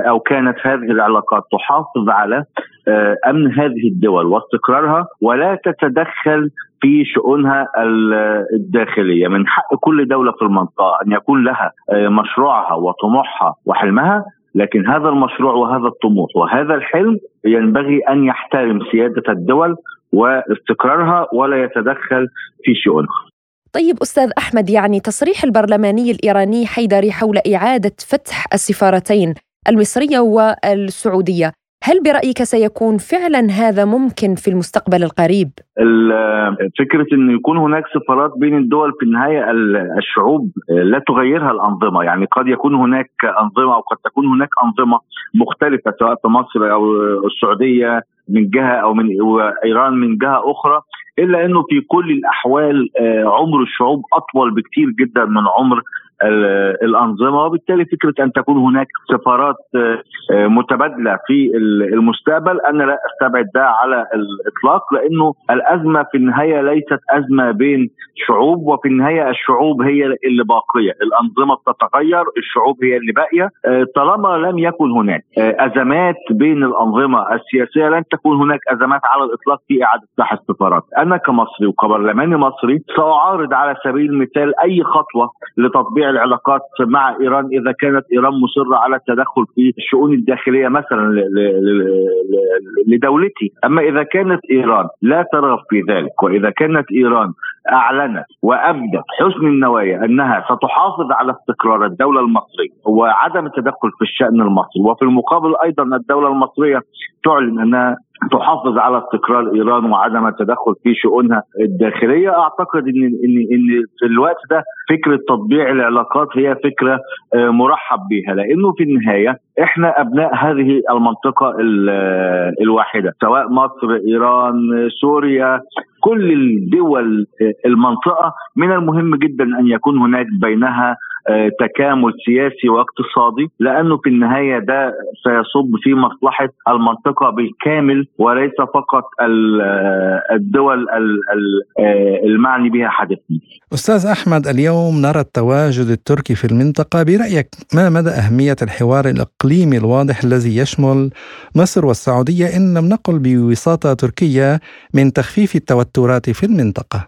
أو كانت هذه العلاقات تحافظ على آه، أمن هذه الدول واستقرارها ولا تتدخل في شؤونها الداخلية. من حق كل دولة في المنطقة أن يكون لها آه، مشروعها وطموحها وحلمها لكن هذا المشروع وهذا الطموح وهذا الحلم ينبغي أن يحترم سيادة الدول واستقرارها ولا يتدخل في شؤونها. طيب أستاذ أحمد يعني تصريح البرلماني الإيراني حيدري حول إعادة فتح السفارتين المصرية والسعودية هل برأيك سيكون فعلا هذا ممكن في المستقبل القريب؟ فكرة أن يكون هناك سفارات بين الدول في النهاية الشعوب لا تغيرها الأنظمة يعني قد يكون هناك أنظمة أو قد تكون هناك أنظمة مختلفة سواء في مصر أو السعودية من جهة أو من وإيران من جهة أخرى إلا أنه في كل الأحوال آه، عمر الشعوب أطول بكثير جدا من عمر الأنظمة وبالتالي فكرة أن تكون هناك سفارات آه، متبادلة في المستقبل أنا لا أستبعد ده على الإطلاق لأنه الأزمة في النهاية ليست أزمة بين شعوب وفي النهاية الشعوب هي اللي باقية، الأنظمة بتتغير، الشعوب هي اللي باقية، آه، طالما لم يكن هناك آه، أزمات بين الأنظمة السياسية لن تكون هناك أزمات على الإطلاق في إعادة فتح السفارات، أنا كمصري وكبرلماني مصري سأعارض على سبيل المثال أي خطوة لتطبيع العلاقات مع إيران إذا كانت إيران مصرة على التدخل في الشؤون الداخلية مثلا لدولتي، أما إذا كانت إيران لا ترغب في ذلك وإذا كانت إيران أعلنت وأبدت حسن النوايا أنها ستحافظ على استقرار الدولة المصرية وعدم التدخل في الشأن المصري. وفي المقابل أيضا الدولة المصرية تعلن انها تحافظ على استقرار إيران وعدم التدخل في شؤونها الداخلية. أعتقد ان ان إن في الوقت ده فكرة تطبيع العلاقات هي فكرة آه، مرحب بها لأنه في النهاية إحنا أبناء هذه المنطقة الواحدة سواء مصر إيران سوريا كل الدول المنطقة من المهم جدا أن يكون هناك بينها تكامل سياسي واقتصادي لأنه في النهاية ده سيصب في مصلحة المنطقة بالكامل وليس فقط الدول المعني بها حدثا. أستاذ أحمد اليوم نرى التواجد التركي في المنطقة برأيك ما مدى أهمية الحوار الإقليمي الواضح الذي يشمل مصر والسعودية إن لم نقل بوساطة تركية من تخفيف التوترات في المنطقة؟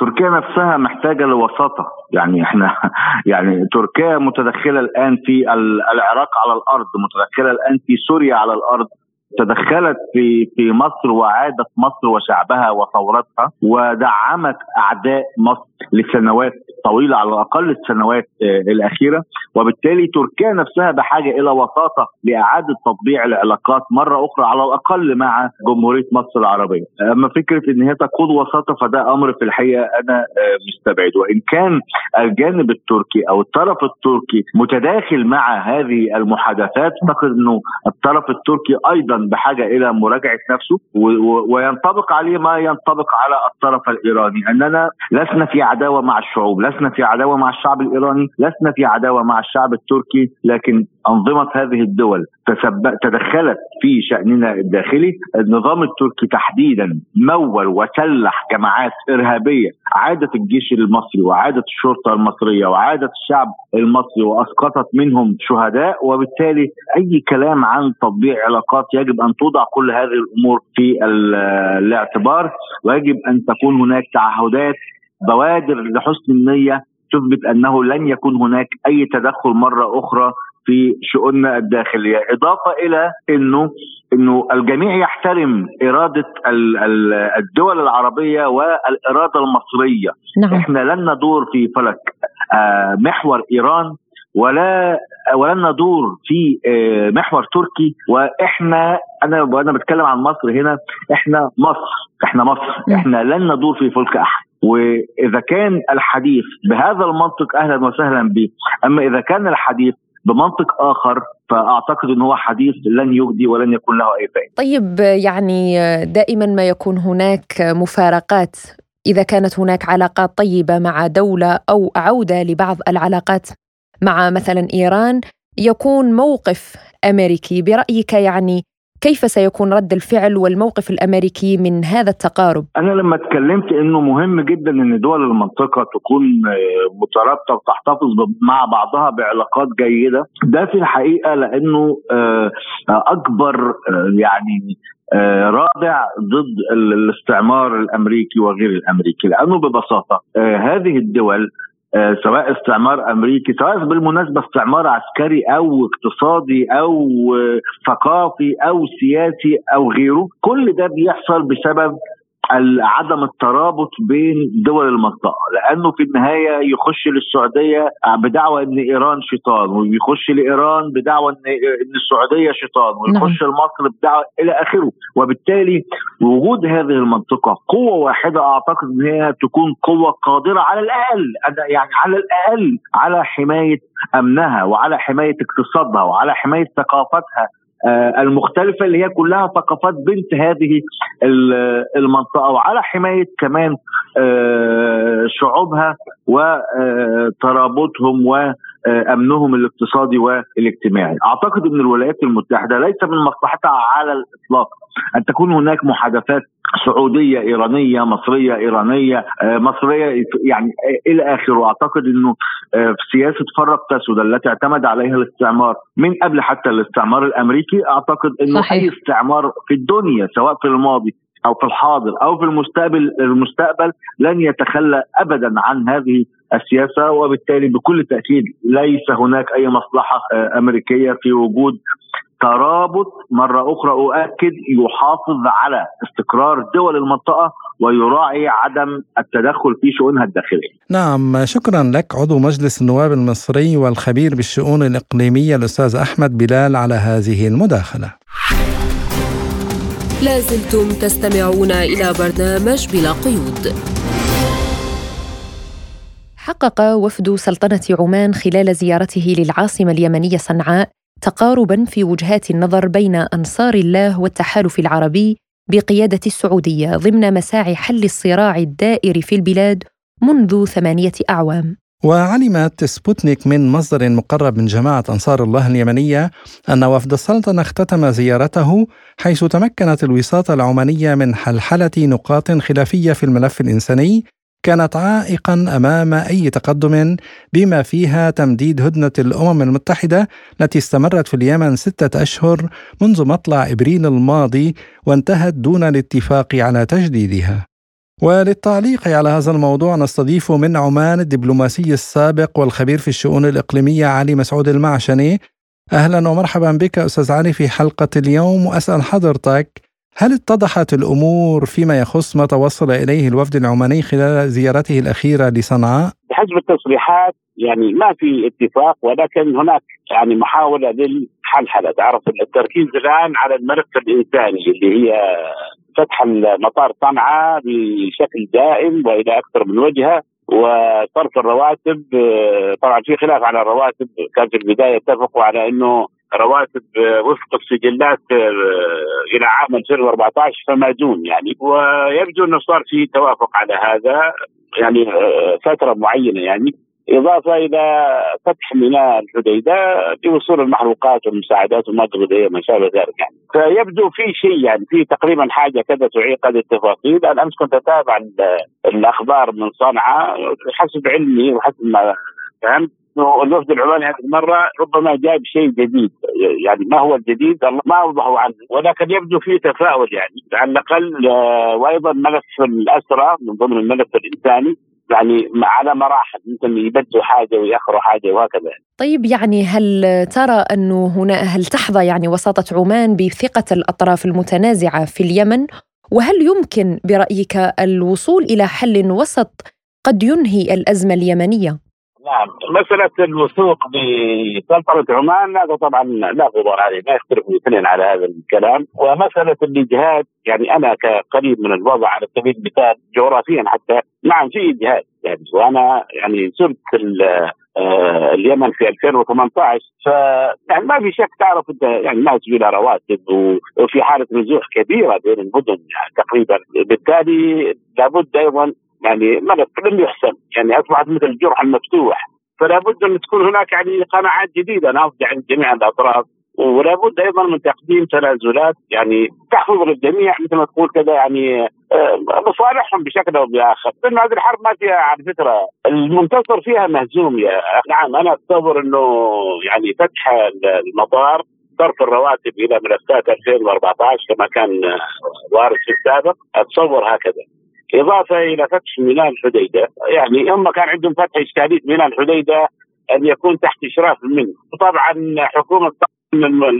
تركيا نفسها محتاجة لوساطة يعني إحنا <laughs> يعني تركيا متدخلة الآن في العراق على الأرض متدخلة الآن في سوريا على الأرض تدخلت في في مصر وعادت مصر وشعبها وثورتها ودعمت أعداء مصر لسنوات طويلة على الأقل السنوات آه، الأخيرة. وبالتالي تركيا نفسها بحاجة إلى وساطة لإعادة تطبيع العلاقات مرة أخرى على الأقل مع جمهورية مصر العربية. أما فكرة إن هي تقود وساطة فده أمر في الحقيقة أنا آه، مستبعد وإن كان الجانب التركي أو الطرف التركي متداخل مع هذه المحادثات أعتقد إنه الطرف التركي أيضا بحاجة إلى مراجعة نفسه وينطبق عليه ما ينطبق على الطرف الإيراني. أننا لسنا في عداوة مع الشعوب. لسنا في عداوة مع الشعب الإيراني لسنا في عداوة مع الشعب التركي لكن أنظمة هذه الدول تدخلت في شأننا الداخلي. النظام التركي تحديدا مول وسلح جماعات إرهابية. عادت الجيش المصري وعادت الشرطة المصرية وعادت الشعب المصري وأسقطت منهم شهداء وبالتالي أي كلام عن تطبيع علاقات يجب أن توضع كل هذه الأمور في الاعتبار ويجب أن تكون هناك تعهدات بوادر لحسن النية تثبت أنه لن يكون هناك أي تدخل مرة أخرى في شؤوننا الداخلية، إضافة إلى انه إنه الجميع يحترم إرادة الدول العربية والإرادة المصرية. نعم. إحنا لن ندور في فلك آه، محور إيران ولا ولن ندور في آه، محور تركي. وإحنا أنا وأنا بتكلم عن مصر هنا إحنا مصر إحنا مصر. إحنا لن ندور في فلك أحد. وإذا كان الحديث بهذا المنطق أهلا وسهلا به أما إذا كان الحديث بمنطق آخر فأعتقد انه هو حديث لن يجدي ولن يكون له أي فائدة. طيب يعني دائما ما يكون هناك مفارقات إذا كانت هناك علاقات طيبة مع دولة أو عوده لبعض العلاقات مع مثلا إيران يكون موقف أمريكي. برأيك يعني كيف سيكون رد الفعل والموقف الأمريكي من هذا التقارب؟ أنا لما اتكلمت إنه مهم جدا إن دول المنطقة تكون آه، مترابطة وتحتفظ مع بعضها بعلاقات جيدة، ده في الحقيقة لأنه آه، أكبر آه، يعني رادع ضد الاستعمار الأمريكي وغير الأمريكي. لأنه ببساطة هذه الدول سواء استعمار أمريكي سواء بالمناسبة استعمار عسكري أو اقتصادي أو آه، ثقافي أو سياسي أو غيره كل ده بيحصل بسبب عدم الترابط بين دول المنطقة لأنه في النهاية يخش للسعودية بدعوى إن إيران شيطان ويخش لإيران بدعوى إن إن السعودية شيطان ويخش نعم. لمصر بدعوى إلى آخره وبالتالي وجود هذه المنطقة قوة واحدة أعتقد إن هي تكون قوة قادرة على الأقل يعني على الأقل على حماية أمنها وعلى حماية اقتصادها وعلى حماية ثقافتها المختلفة اللي هي كلها ثقافات بنت هذه المنطقة وعلى حماية كمان آه، شعوبها وترابطهم وأمنهم الاقتصادي والاجتماعي. أعتقد أن الولايات المتحدة ليس من مصلحتها على الإطلاق أن تكون هناك محادثات سعودية إيرانية مصرية إيرانية آه، مصرية يعني إلى آخره. واعتقد إنه آه، في سياسة فرق تسد التي اعتمد عليها الاستعمار من قبل حتى الاستعمار الأمريكي. أعتقد إنه صحيح. أي استعمار في الدنيا سواء في الماضي أو في الحاضر أو في المستقبل المستقبل لن يتخلى ابدا عن هذه السياسة وبالتالي بكل تأكيد ليس هناك أي مصلحة آه، أمريكية في وجود ترابط. مرة أخرى أؤكد يحافظ على استقرار دول المنطقة ويراعي عدم التدخل في شؤونها الداخلية. نعم شكرا لك عضو مجلس النواب المصري والخبير بالشؤون الإقليمية الأستاذ أحمد بلال على هذه المداخلة. لازلتم تستمعون إلى برنامج بلا قيود. حقق وفد سلطنة عمان خلال زيارته للعاصمة اليمنية صنعاء تقاربا في وجهات النظر بين أنصار الله والتحالف العربي بقيادة السعودية ضمن مساعي حل الصراع الدائر في البلاد منذ ثمانية أعوام. وعلمت سبوتنيك من مصدر مقرب من جماعة أنصار الله اليمنية أن وفد السلطنة اختتم زيارته حيث تمكنت الوساطة العمانية من حلحلة نقاط خلافية في الملف الإنساني كانت عائقا أمام أي تقدم بما فيها تمديد هدنة الأمم المتحدة التي استمرت في اليمن ستة أشهر منذ مطلع إبريل الماضي وانتهت دون الاتفاق على تجديدها. وللتعليق على هذا الموضوع نستضيف من عمان الدبلوماسي السابق والخبير في الشؤون الإقليمية علي مسعود المعشني. أهلا ومرحبا بك أستاذ علي في حلقة اليوم وأسأل حضرتك هل اتضحت الأمور فيما يخص ما توصل إليه الوفد العماني خلال زيارته الأخيرة لصنعاء؟ بحسب التصريحات يعني ما في اتفاق ولكن هناك يعني محاولة للحلحله تعرف التركيز الآن على الملف الانساني اللي هي فتح مطار صنعاء بشكل دائم وإلى أكثر من وجهة وصرف الرواتب طبعا في خلاف على الرواتب كان في البداية اتفقوا على إنه رواتب وفق السجلات إلى عام 2014 فما دون يعني. ويبدو أنه صار في توافق على هذا يعني فترة معينة يعني. إضافة إلى فتح ميناء الحديدة لوصول المحروقات والمساعدات والمواد الغذائيه وما شابه ذلك يعني. فيبدو في شيء يعني في تقريبا حاجة كذا تعيق هذه التفاصيل أنا أمس كنت أتابع الأخبار من صنعاء حسب علمي وحسب ما فهمت الوفد العماني هذه المرة ربما جايب شيء جديد. يعني ما هو الجديد؟ ما اوضحوا عنه. ولكن يبدو في تفاؤل يعني. على الأقل آه، وأيضا ملف الاسرى من ضمن الملف الإنساني يعني على مراحل. ممكن يبدوا حاجة ويأخروا حاجة وهكذا طيب يعني هل ترى انه هنا هل تحظى يعني وساطة عمان بثقة الأطراف المتنازعة في اليمن؟ وهل يمكن برأيك الوصول إلى حل وسط قد ينهي الأزمة اليمنية؟ نعم مسألة الوثوق بسلطنة عمان هذا طبعا لا غبار عليه ما يختلف الاثنين على هذا الكلام. ومسألة الإجهاد يعني أنا كقريب من الوضع على سبيل المثال جغرافيا حتى نعم في إجهاد. يعني وأنا يعني زرت آه، اليمن في 2018 ف يعني ما في شك تعرف أنت يعني الناس بلا رواتب وفي حالة نزوح كبيرة بين المدن يعني تقريبا. بالتالي لابد أيضا يعني ملف لم يحسن. يعني أصبحت مثل الجرح المفتوح. فلا بد أن تكون هناك يعني قناعات جديدة. ناضجه عند جميع الأطراف. ولا بد أيضا من تقديم تنازلات يعني تحفظ للجميع مثل ما تقول كذا يعني آه، مصالحهم بشكل أو بآخر، لأن هذه الحرب ما فيها على فكرة المنتصر فيها مهزوم يا نعم أنا أتصور إنه يعني فتح المطار صرف الرواتب إلى ملفات 2014 كما كان وارد في السابق. أتصور هكذا. إضافة إلى فتح ميناء الحديده يعني هم كان عندهم فتح اشكاليه ميناء الحديده أن يكون تحت إشراف منه. وطبعا حكومة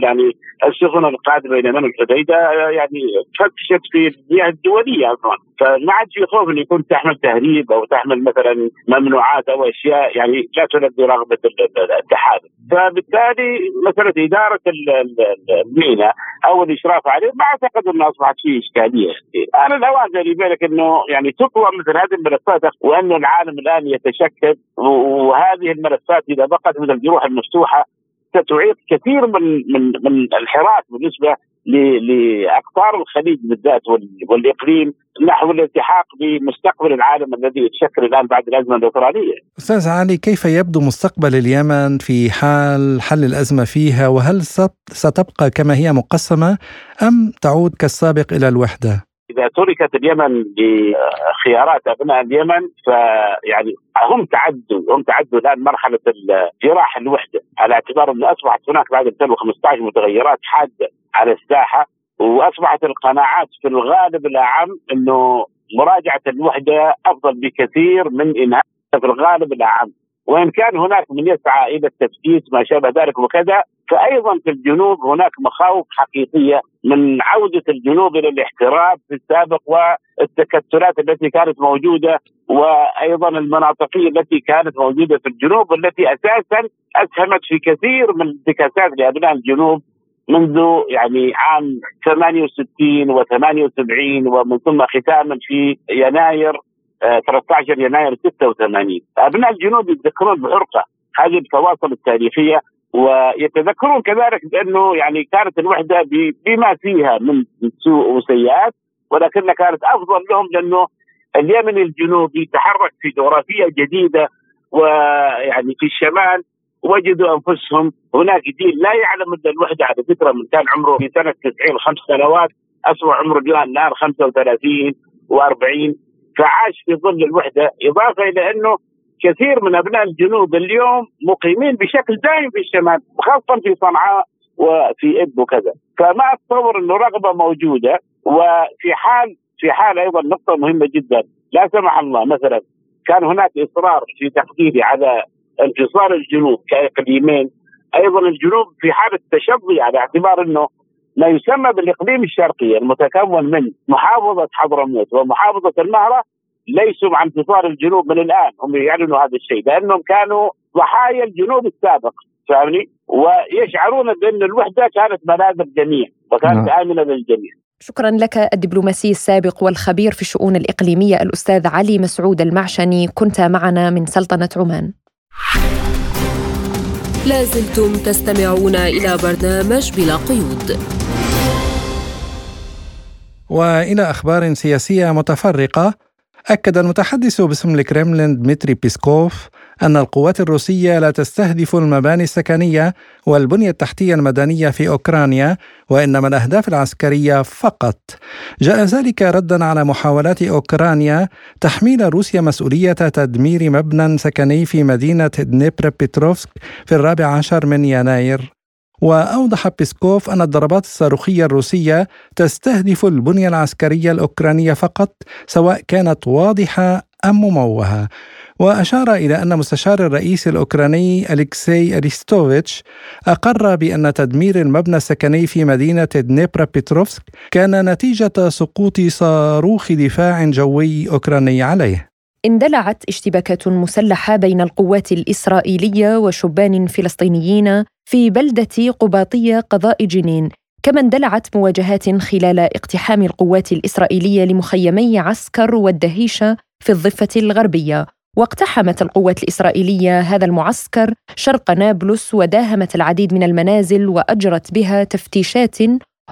يعني السفن القادمه إلى من الحديده يعني فتشت في المياه الدولية أصلا. فما عاد في خوف إن يكون تحمل تهريب أو تحمل مثلا ممنوعات أو أشياء يعني لا تلبي رغبة التحالف فبالتالي مسألة إدارة الميناء أو الإشراف عليه ما أعتقد إنه أصبحت فيه إشكالية. أنا الاوان بيني وبينك إنه يعني تطور مثل هذه الملفات وانه العالم الآن يتشكل وهذه الملفات إذا بقت مثل الجروح المفتوحة ستعيق كثير من من من الحراك بالنسبة لأقطار الخليج بالذات والإقليم نحو الالتحاق بمستقبل العالم الذي يتشكل الآن بعد الأزمة الأوكرانية. أستاذ علي كيف يبدو مستقبل اليمن في حال حل الأزمة فيها وهل ستبقى كما هي مقسمة أم تعود كالسابق إلى الوحدة؟ إذا تركت اليمن لخيارات أبناء اليمن فيعني هم تعدوا هم تعدوا الآن مرحلة جراح الوحدة. على اعتبار انه أصبحت هناك بعد 2015 متغيرات حادة على الساحة وأصبحت القناعات في الغالب الأعم إنه مراجعة الوحدة أفضل بكثير من إنهاء في الغالب الأعم. وإن كان هناك من يسعى إلى التفتيت ما شابه ذلك وكذا فايضا في الجنوب هناك مخاوف حقيقية من عودة الجنوب إلى الاحتراب في السابق والتكتلات التي كانت موجودة وأيضا المناطقية التي كانت موجودة في الجنوب والتي أساسا أسهمت في كثير من الانتكاسات لأبناء الجنوب منذ يعني عام 68 و78 ومن ثم ختاما في يناير. 13 يناير 86 أبناء الجنوب يتذكرون بعرقه هذه الفواصل التاريخية ويتذكرون كذلك بأنه يعني كانت الوحدة بما فيها من سوء وسيئات ولكن كانت أفضل لهم لأنه اليمن الجنوبي تحرك في جغرافية جديدة ويعني في الشمال وجدوا أنفسهم. هناك جيل لا يعلم مدى الوحدة على فكرة من كان عمره في سنة 90 خمس سنوات اصبح عمره الآن 35 و40 فعاش في ظل الوحدة إضافة إلى أنه كثير من أبناء الجنوب اليوم مقيمين بشكل دائم في الشمال خاصه في صنعاء وفي إب وكذا. فما أتصور إنه رغبة موجودة وفي حال في حال أيضا نقطة مهمة جدا. لا سمح الله مثلا كان هناك إصرار في تقديري على انفصال الجنوب كإقليمين. أيضا الجنوب في حالة تشظي على اعتبار إنه ما يسمى بالإقليم الشرقي المتكون من محافظة حضرموت ومحافظة المهرة ليسوا مع انتصار الجنوب من الآن هم يعلنوا هذا الشيء لأنهم كانوا ضحايا الجنوب السابق فاهمني؟ ويشعرون بأن الوحدة كانت ملاذ الجميع وكانت نعم. آمنة للجميع. شكرا لك الدبلوماسي السابق والخبير في الشؤون الإقليمية الأستاذ علي مسعود المعشني كنت معنا من سلطنة عمان. لازلتم تستمعون إلى برنامج بلا قيود. وإلى أخبار سياسية متفرقة أكد المتحدث باسم الكرملين دمتري بيسكوف أن القوات الروسية لا تستهدف المباني السكنية والبنية التحتية المدنية في أوكرانيا وإنما الأهداف العسكرية فقط. جاء ذلك ردا على محاولات أوكرانيا تحميل روسيا مسؤولية تدمير مبنى سكني في مدينة دنيبر بيتروفسك في الرابع عشر من يناير. وأوضح بيسكوف أن الضربات الصاروخية الروسية تستهدف البنية العسكرية الأوكرانية فقط سواء كانت واضحة أم مموهة. وأشار إلى أن مستشار الرئيس الأوكراني أليكسي أريستوفيتش أقر بأن تدمير المبنى السكني في مدينة دنيبرا بيتروفسك كان نتيجة سقوط صاروخ دفاع جوي أوكراني عليه. اندلعت اشتباكات مسلحة بين القوات الإسرائيلية وشبان فلسطينيين في بلدة قباطية قضاء جنين كما اندلعت مواجهات خلال اقتحام القوات الإسرائيلية لمخيمي عسكر والدهيشة في الضفة الغربية. واقتحمت القوات الإسرائيلية هذا المعسكر شرق نابلس وداهمت العديد من المنازل وأجرت بها تفتيشات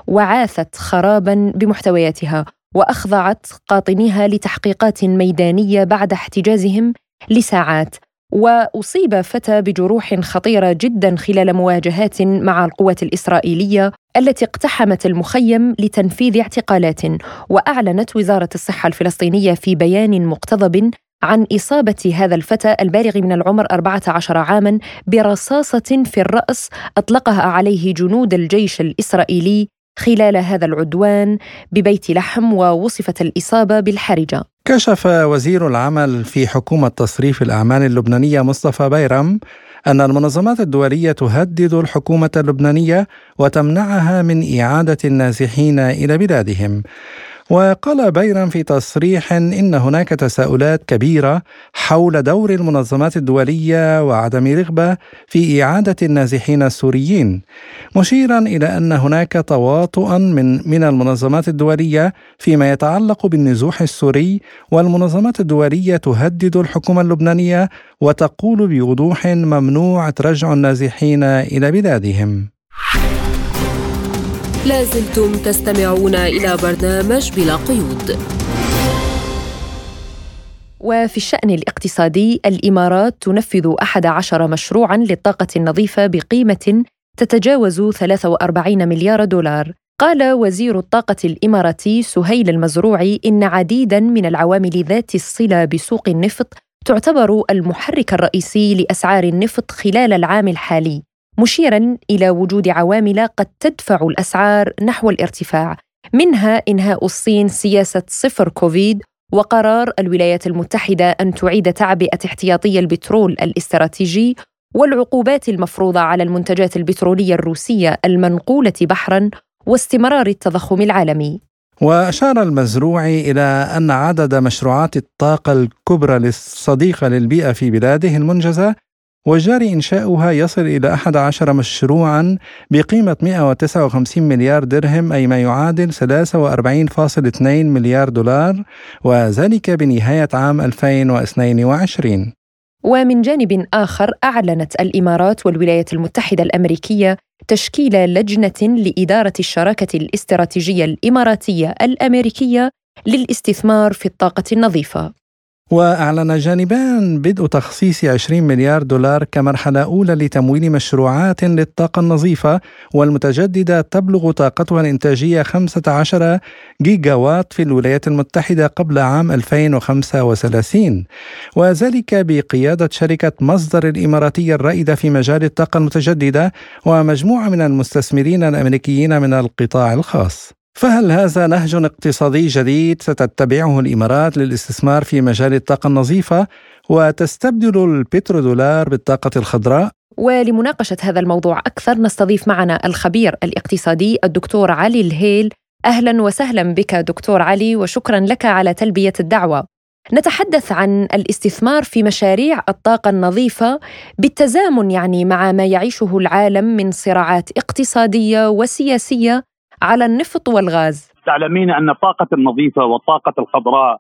وعاثت خرابا بمحتوياتها وأخضعت قاطنيها لتحقيقات ميدانية بعد احتجازهم لساعات. وأصيب فتى بجروح خطيرة جدا خلال مواجهات مع القوات الإسرائيلية التي اقتحمت المخيم لتنفيذ اعتقالات وأعلنت وزارة الصحة الفلسطينية في بيان مقتضب عن إصابة هذا الفتى البالغ من العمر 14 عاما برصاصة في الرأس أطلقها عليه جنود الجيش الإسرائيلي خلال هذا العدوان ببيت لحم ووصفت الإصابة بالحرجة. كشف وزير العمل في حكومة تصريف الأعمال اللبنانية مصطفى بيرم أن المنظمات الدولية تهدد الحكومة اللبنانية وتمنعها من إعادة النازحين إلى بلادهم. وقال بيرم في تصريح إن هناك تساؤلات كبيرة حول دور المنظمات الدولية وعدم رغبة في إعادة النازحين السوريين مشيرا إلى أن هناك تواطؤا من من المنظمات الدولية فيما يتعلق بالنزوح السوري والمنظمات الدولية تهدد الحكومة اللبنانية وتقول بوضوح ممنوع رجع النازحين إلى بلادهم. لازلتم تستمعون إلى برنامج بلا قيود. وفي الشأن الاقتصادي الإمارات تنفذ 11 مشروعا للطاقة النظيفة بقيمة تتجاوز 43 مليار دولار. قال وزير الطاقة الإماراتي سهيل المزروعي إن عديدا من العوامل ذات الصلة بسوق النفط تعتبر المحرك الرئيسي لأسعار النفط خلال العام الحالي. مشيرا إلى وجود عوامل قد تدفع الأسعار نحو الارتفاع منها إنهاء الصين سياسة صفر كوفيد وقرار الولايات المتحدة أن تعيد تعبئة احتياطي البترول الاستراتيجي والعقوبات المفروضة على المنتجات البترولية الروسية المنقولة بحرا واستمرار التضخم العالمي. وأشار المزروعي إلى أن عدد مشروعات الطاقة الكبرى الصديقة للبيئة في بلاده المنجزة وجاري إنشاؤها يصل إلى 11 مشروعا بقيمة 159 مليار درهم أي ما يعادل 43.2 مليار دولار وذلك بنهاية عام 2022 ومن جانب آخر أعلنت الإمارات والولايات المتحدة الأمريكية تشكيل لجنة لإدارة الشراكة الاستراتيجية الإماراتية الأمريكية للاستثمار في الطاقة النظيفة. وأعلن جانبان بدء تخصيص 20 مليار دولار كمرحلة أولى لتمويل مشروعات للطاقة النظيفة والمتجددة تبلغ طاقتها الإنتاجية 15 جيجا وات في الولايات المتحدة قبل عام 2035 وذلك بقيادة شركة مصدر الإماراتية الرائدة في مجال الطاقة المتجددة ومجموعة من المستثمرين الأمريكيين من القطاع الخاص. فهل هذا نهج اقتصادي جديد ستتبعه الإمارات للاستثمار في مجال الطاقة النظيفة وتستبدل البترودولار بالطاقة الخضراء؟ ولمناقشة هذا الموضوع أكثر نستضيف معنا الخبير الاقتصادي الدكتور علي الهيل أهلا وسهلا بك دكتور علي وشكرا لك على تلبية الدعوة. نتحدث عن الاستثمار في مشاريع الطاقة النظيفة بالتزامن يعني مع ما يعيشه العالم من صراعات اقتصادية وسياسية على النفط والغاز. تعلمين أن الطاقة النظيفة والطاقة الخضراء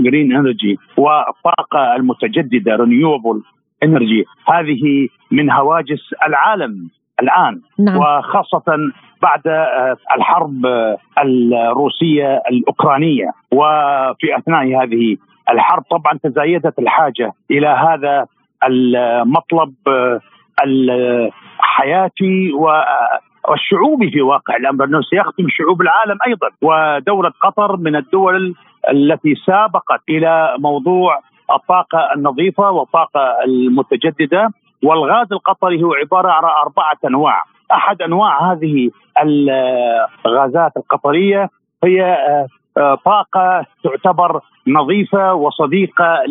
green energy والطاقة المتجددة renewable انرجي هذه من هواجس العالم الآن. نعم. وخاصة بعد آه، الحرب آه، الروسية الأوكرانية. وفي أثناء هذه الحرب طبعا تزايدت الحاجة إلى هذا المطلب آه، الحياتي والشعوبي في واقع الامر إنه سيخدم شعوب العالم أيضا. ودولة قطر من الدول التي سابقت إلى موضوع الطاقة النظيفة والطاقة المتجددة. والغاز القطري هو عبارة عن أربعة أنواع. أحد أنواع هذه الغازات القطرية هي طاقة تعتبر نظيفة وصديقة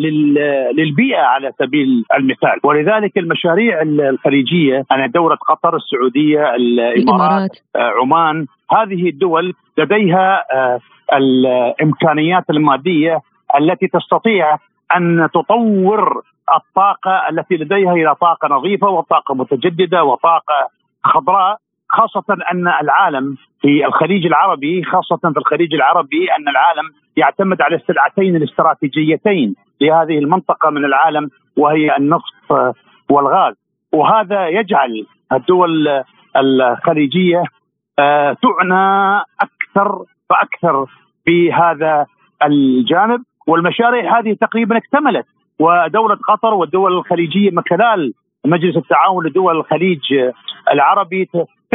للبيئة على سبيل المثال. ولذلك المشاريع الخليجية أنا دوله قطر السعودية الإمارات. آه، عمان هذه الدول لديها آه، الإمكانيات المادية التي تستطيع أن تطور الطاقة التي لديها إلى طاقة نظيفة وطاقة متجددة وطاقة خضراء. خاصة أن العالم في الخليج العربي خاصة في الخليج العربي أن العالم يعتمد على السلعتين الاستراتيجيتين لهذه المنطقة من العالم وهي النفط والغاز. وهذا يجعل الدول الخليجية آه، تعنى أكثر فأكثر بهذا الجانب. والمشاريع هذه تقريبا اكتملت ودولة قطر والدول الخليجية من خلال مجلس التعاون لدول الخليج العربي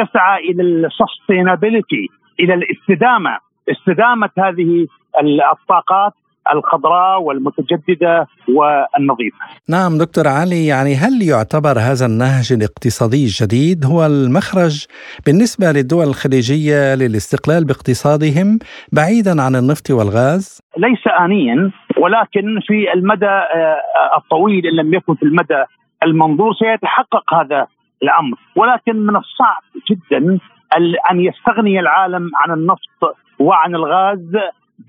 تسعى إلى السستينابيلتي إلى الاستدامة استدامة هذه الطاقات الخضراء والمتجددة والنظيفة. نعم دكتور علي يعني هل يعتبر هذا النهج الاقتصادي الجديد هو المخرج بالنسبة للدول الخليجية للاستقلال باقتصادهم بعيدا عن النفط والغاز؟ ليس انيا ولكن في المدى آه، الطويل إن لم يكن في المدى المنظور سيتحقق هذا الأمر. ولكن من الصعب جدا أن يستغني العالم عن النفط وعن الغاز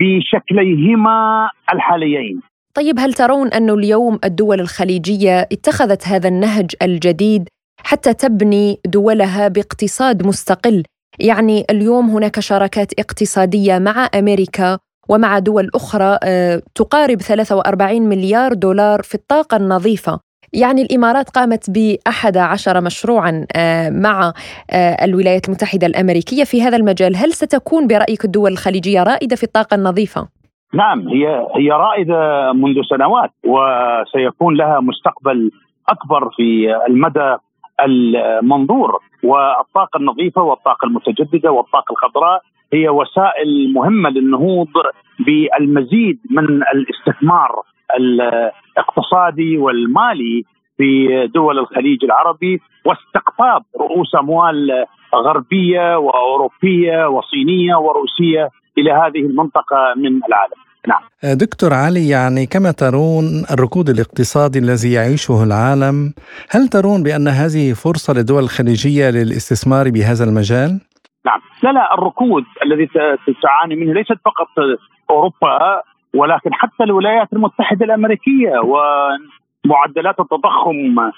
بشكليهما الحاليين. طيب هل ترون أن اليوم الدول الخليجية اتخذت هذا النهج الجديد حتى تبني دولها باقتصاد مستقل؟ يعني اليوم هناك شراكات اقتصادية مع أمريكا ومع دول أخرى آه، تقارب 43 مليار دولار في الطاقة النظيفة. يعني الإمارات قامت بأحد عشر مشروعا آه، مع آه، الولايات المتحدة الأمريكية في هذا المجال هل ستكون برأيك الدول الخليجية رائدة في الطاقة النظيفة؟ نعم هي هي رائدة منذ سنوات وسيكون لها مستقبل أكبر في المدى المنظور والطاقة النظيفة والطاقة المتجددة والطاقة الخضراء هي وسائل مهمة للنهوض بالمزيد من الاستثمار الاقتصادي والمالي في دول الخليج العربي واستقطاب رؤوس أموال غربية وأوروبية وصينية وروسية إلى هذه المنطقة من العالم. نعم. دكتور علي يعني كما ترون الركود الاقتصادي الذي يعيشه العالم، هل ترون بأن هذه فرصة للدول الخليجيه للاستثمار بهذا المجال؟ نعم، لا لا الركود الذي تعاني منه ليست فقط أوروبا ولكن حتى الولايات المتحدة الأمريكية ومعدلات التضخم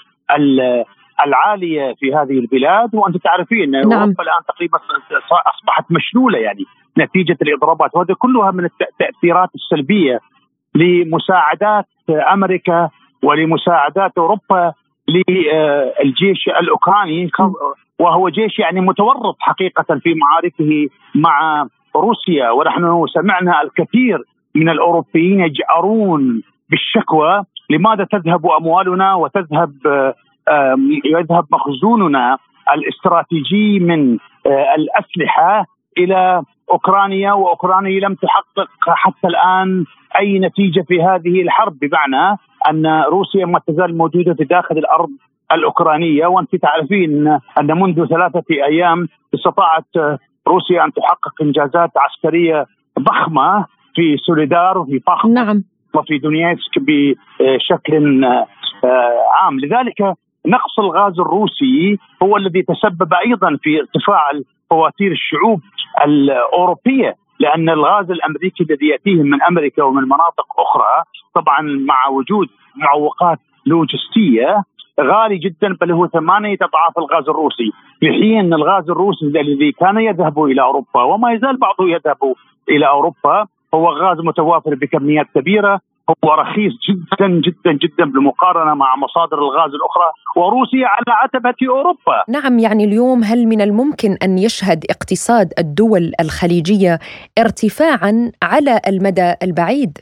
العالية في هذه البلاد وانت تعرفين نعم. أوروبا الآن تقريبا أصبحت مشلولة يعني نتيجة الإضرابات وهذه كلها من التاثيرات السلبية لمساعدات أمريكا ولمساعدات أوروبا للجيش الأوكراني وهو جيش يعني متورط حقيقة في معاركه مع روسيا ونحن سمعنا الكثير من الأوروبيين يجأرون بالشكوى لماذا تذهب أموالنا وتذهب يذهب مخزوننا الاستراتيجي من آه، الأسلحة إلى أوكرانيا وأوكرانيا لم تحقق حتى الآن أي نتيجة في هذه الحرب بمعنى أن روسيا ما تزال موجودة في داخل الأرض الأوكرانية. وأنت تعرفين أن منذ ثلاثة أيام استطاعت روسيا أن تحقق إنجازات عسكرية ضخمة في سوليدار وفي بخموت نعم. وفي دونيتسك بشكل آه، عام. لذلك نقص الغاز الروسي هو الذي تسبب أيضا في ارتفاع فواتير الشعوب الأوروبية لأن الغاز الأمريكي الذي ياتيهم من أمريكا ومن مناطق أخرى طبعا مع وجود معوقات لوجستية غالي جدا بل هو ثمانية أضعاف الغاز الروسي. في حين الغاز الروسي الذي كان يذهب إلى أوروبا وما يزال بعضه يذهب إلى أوروبا هو غاز متوافر بكميات كبيرة هو رخيص جدا جدا جدا بالمقارنة مع مصادر الغاز الأخرى وروسيا على عتبة أوروبا. نعم يعني اليوم هل من الممكن أن يشهد اقتصاد الدول الخليجية ارتفاعا على المدى البعيد؟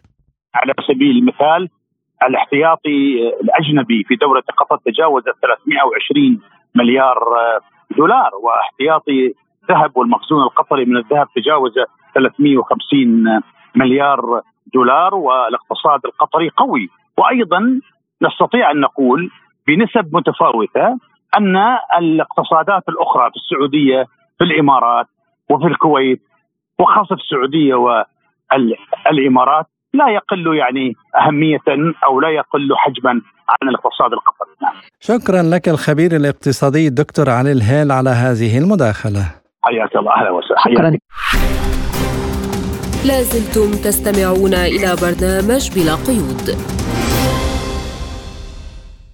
على سبيل المثال الاحتياطي الأجنبي في دوله قطر تجاوز 320 مليار دولار واحتياطي الذهب والمخزون القطري من الذهب تجاوز 350 مليار دولار والاقتصاد القطري قوي وأيضا نستطيع أن نقول بنسب متفاوتة أن الاقتصادات الأخرى في السعودية في الإمارات وفي الكويت وخاصة في السعودية والإمارات لا يقل يعني أهمية أو لا يقل حجما عن الاقتصاد القطري. شكرا لك الخبير الاقتصادي الدكتور علي الهيل على هذه المداخلة. حياك الله أهلا وسهلا. شكرا. لازلتم تستمعون إلى برنامج بلا قيود.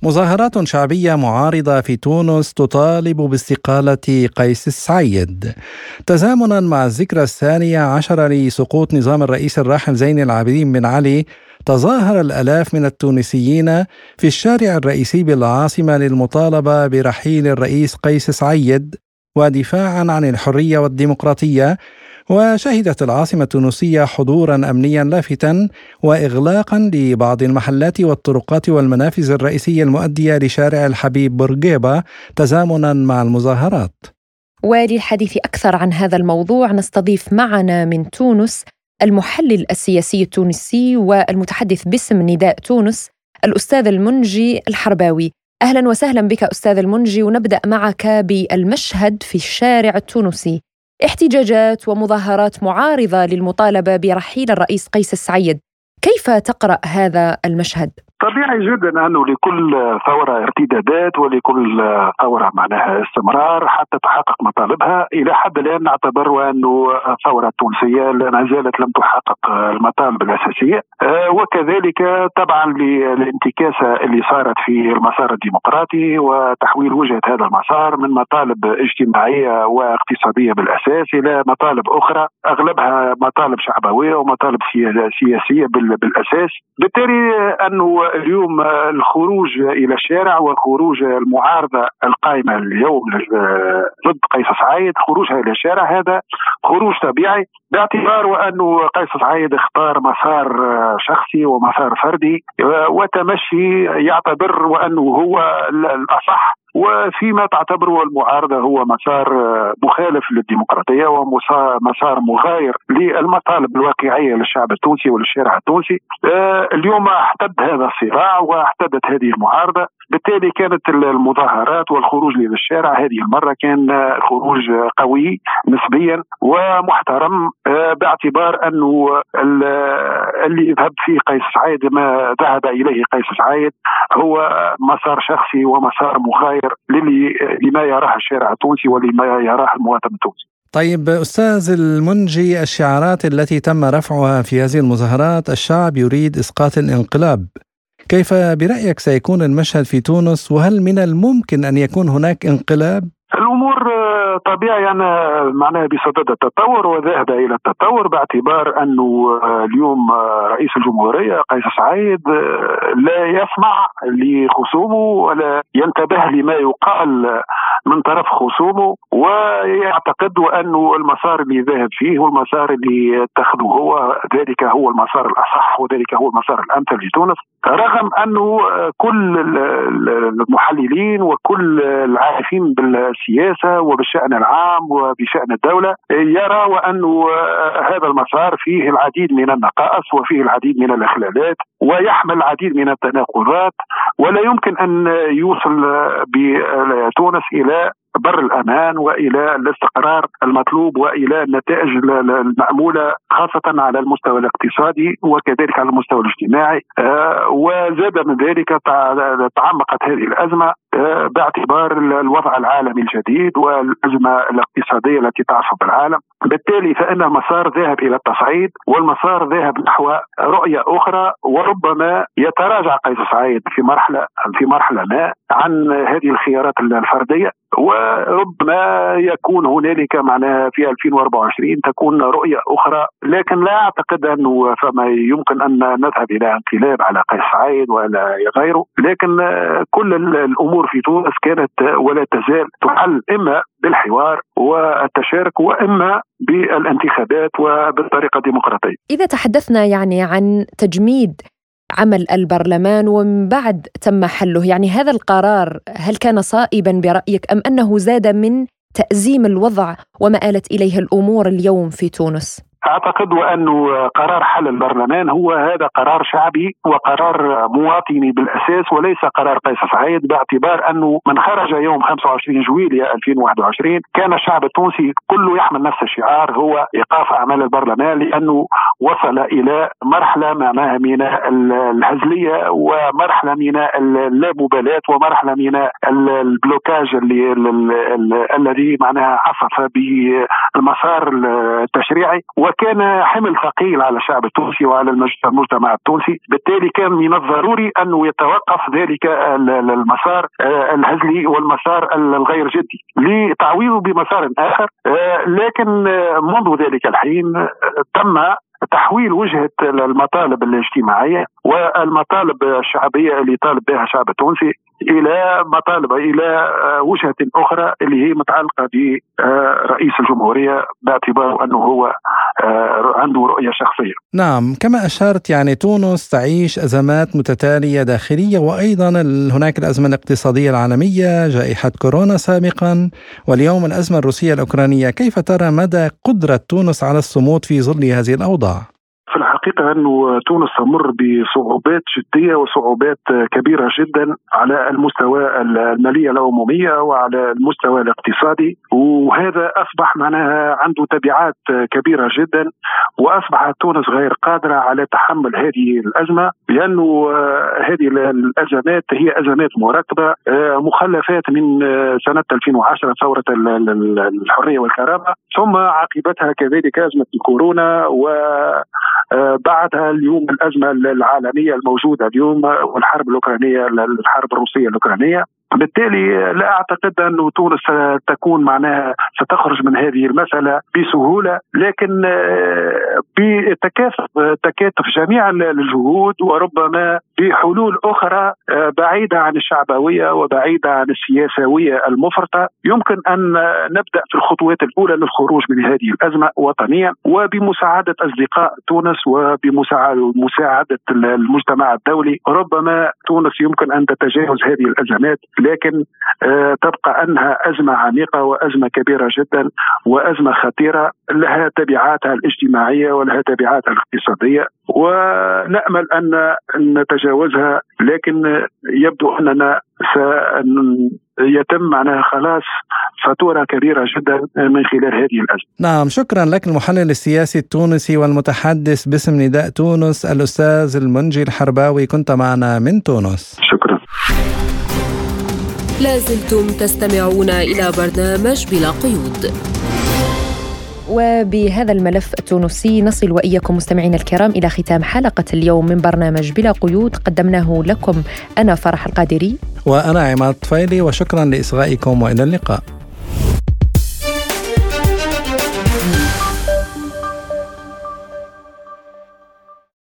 مظاهرات شعبية معارضة في تونس تطالب باستقالة قيس السعيد. تزامنا مع الذكرى الثانية عشر لسقوط نظام الرئيس الراحل زين العابدين بن علي تظاهر الآلاف من التونسيين في الشارع الرئيسي بالعاصمة للمطالبة برحيل الرئيس قيس سعيد ودفاعا عن الحرية والديمقراطية وشهدت العاصمة التونسية حضورا أمنيا لافتا وإغلاقا لبعض المحلات والطرقات والمنافذ الرئيسية المؤدية لشارع الحبيب بورقيبة تزامنا مع المظاهرات. وللحديث أكثر عن هذا الموضوع نستضيف معنا من تونس المحلل السياسي التونسي والمتحدث باسم نداء تونس الأستاذ المنجي الحرباوي. أهلا وسهلا بك أستاذ المنجي ونبدأ معك بالمشهد في الشارع التونسي. احتجاجات ومظاهرات معارضة للمطالبة برحيل الرئيس قيس السعيد. كيف تقرأ هذا المشهد؟ طبيعي جدا أنه لكل ثورة ارتدادات ولكل ثورة معناها استمرار حتى تحقق مطالبها إلى حد الآن نعتبر انه الثورة التونسية لا زالت لم تحقق المطالب الأساسية. آه، وكذلك طبعا للانتكاسة اللي صارت في المسار الديمقراطي وتحويل وجهة هذا المسار من مطالب اجتماعية واقتصادية بالأساس إلى مطالب أخرى أغلبها مطالب شعبوية ومطالب سياسية بالأساس. بالتالي أنه اليوم الخروج إلى الشارع وخروج المعارضة القائمة اليوم ضد قيس سعيد خروجها إلى الشارع. هذا خروج طبيعي باعتبار وانه قيس سعيد اختار مسار شخصي ومسار فردي وتمشي يعتبر وأنه هو الأصح وفيما تعتبره المعارضة هو مسار مخالف للديمقراطية ومسار مغاير للمطالب الواقعية للشعب التونسي وللشارع التونسي. آه، اليوم احتد هذا الصراع واحتدت هذه المعارضة. بالتالي كانت المظاهرات والخروج للشارع هذه المرة كان خروج قوي نسبيا ومحترم آه، باعتبار أنه اللي يذهب فيه قيس سعيد ما ذهب إليه قيس سعيد هو مسار شخصي ومسار مغاير للي لما يراه الشارع التونسي ولما يراه المواطن التونسي. طيب أستاذ المنجي الشعارات التي تم رفعها في هذه المظاهرات الشعب يريد إسقاط الانقلاب. كيف برأيك سيكون المشهد في تونس؟ وهل من الممكن أن يكون هناك انقلاب؟ الأمور طبيعي أنا معناها بصدد التطور وذاهب إلى التطور باعتبار أنه آه، اليوم آه، رئيس الجمهورية قيس سعيد لا يسمع لخصومه ولا ينتبه لما يقال من طرف خصومه ويعتقد انه المسار اللي ذاهب فيه والمسار اللي يتخذه هو ذلك هو المسار الأصح وذلك هو المسار الأمثل لتونس رغم أنه كل المحللين وكل العارفين بالسياسة وبالشأن العام وبشأن الدولة يرى وانه هذا المسار فيه العديد من النقائص وفيه العديد من الإخلالات ويحمل العديد من التناقضات ولا يمكن أن يوصل بتونس إلى بر الأمان وإلى الاستقرار المطلوب وإلى النتائج المأمولة خاصة على المستوى الاقتصادي وكذلك على المستوى الاجتماعي. آه، وزاد من ذلك تعمقت هذه الأزمة باعتبار الوضع العالمي الجديد والأزمة الاقتصادية التي تعصف العالم. بالتالي فإن المسار ذاهب إلى التصعيد والمسار ذاهب نحو رؤية أخرى وربما يتراجع قيس سعيد في مرحلة في مرحلة ما عن هذه الخيارات الفردية. وربما يكون هنالك معناها في 2024 تكون رؤية أخرى لكن لا أعتقد أنه فما يمكن أن نذهب إلى انقلاب على قيس سعيد ولا غيره. لكن كل الأمور في تونس كانت ولا تزال تحل إما بالحوار والتشارك وإما بالانتخابات وبالطريقه الديمقراطيه. إذا تحدثنا يعني عن تجميد عمل البرلمان ومن بعد تم حله يعني هذا القرار هل كان صائبا برأيك أم أنه زاد من تأزيم الوضع وما آلت إليه الأمور اليوم في تونس؟ أعتقد وانه قرار حل البرلمان هو هذا قرار شعبي وقرار مواطني بالأساس وليس قرار قيس سعيد باعتبار أنه من خرج يوم 25 جويليا 2021 كان الشعب التونسي كله يحمل نفس الشعار هو إيقاف أعمال البرلمان لأنه وصل إلى مرحلة معناها من الهزلية ومرحلة من اللامبالاه ومرحلة من البلوكاج اللي الذي معناها عصف بالمسار التشريعي وكان حمل ثقيل على الشعب التونسي وعلى المجتمع التونسي. بالتالي كان من الضروري أنه يتوقف ذلك المسار آه، الهزلي والمسار الغير جدي لتعويضه بمسار آخر. آه، لكن آه، منذ ذلك الحين تم تحويل وجهة المطالب الاجتماعية والمطالب الشعبية اللي طالب بها الشعب التونسي إلى مطالب إلى وجهة أخرى اللي هي متعلقة برئيس الجمهورية باعتباره أنه هو آه، عنده رؤية شخصية. نعم كما اشرت يعني تونس تعيش أزمات متتالية داخلية وأيضا هناك الأزمة الاقتصادية العالمية جائحة كورونا سابقا واليوم الأزمة الروسية الأوكرانية، كيف ترى مدى قدرة تونس على الصمود في ظل هذه الأوضاع؟ في الحقيقة أنه تونس تمر بصعوبات جدية وصعوبات كبيرة جدا على المستوى الماليه العموميه وعلى المستوى الاقتصادي. وهذا أصبح معناها عنده تبعات كبيرة جدا واصبحت تونس غير قادرة على تحمل هذه الأزمة لأنه هذه الأزمات هي أزمات مركبه مخلفات من سنة 2010 ثورة الحرية والكرامة ثم عقبتها كذلك أزمة الكورونا و بعدها اليوم الازمه العالمية الموجودة اليوم والحرب الأوكرانية الحرب الروسية الأوكرانية. بالتالي لا أعتقد انه تونس ستكون معناها ستخرج من هذه المسألة بسهولة لكن آه، بتكاتف تكاتف جميع الجهود وربما بحلول أخرى آه، بعيدة عن الشعبوية وبعيدة عن السياسوية المفرطة. يمكن أن نبدأ في الخطوات الأولى للخروج من هذه الأزمة وطنيا وبمساعدة أصدقاء تونس وبمساعدة المجتمع الدولي. ربما تونس يمكن أن تتجاوز هذه الأزمات لكن آه، تبقى أنها أزمة عميقة وأزمة كبيرة جدا وأزمة خطيرة لها تبعاتها الاجتماعية ولها تبعاتها الاقتصادية ونأمل أن نتجاوزها لكن يبدو أننا سيتم معناها خلاص فاتورة كبيرة جدا من خلال هذه الأزمة. نعم شكرا لك المحلل السياسي التونسي والمتحدث باسم نداء تونس الأستاذ المنجي الحرباوي كنت معنا من تونس. شكرا. لازلتم تستمعون إلى برنامج بلا قيود. وبهذا الملف التونسي نصل وإياكم مستمعينا الكرام إلى ختام حلقة اليوم من برنامج بلا قيود. قدمناه لكم أنا فرح القادري. وأنا عماد طفيلي وشكرا لإصغائكم وإلى اللقاء.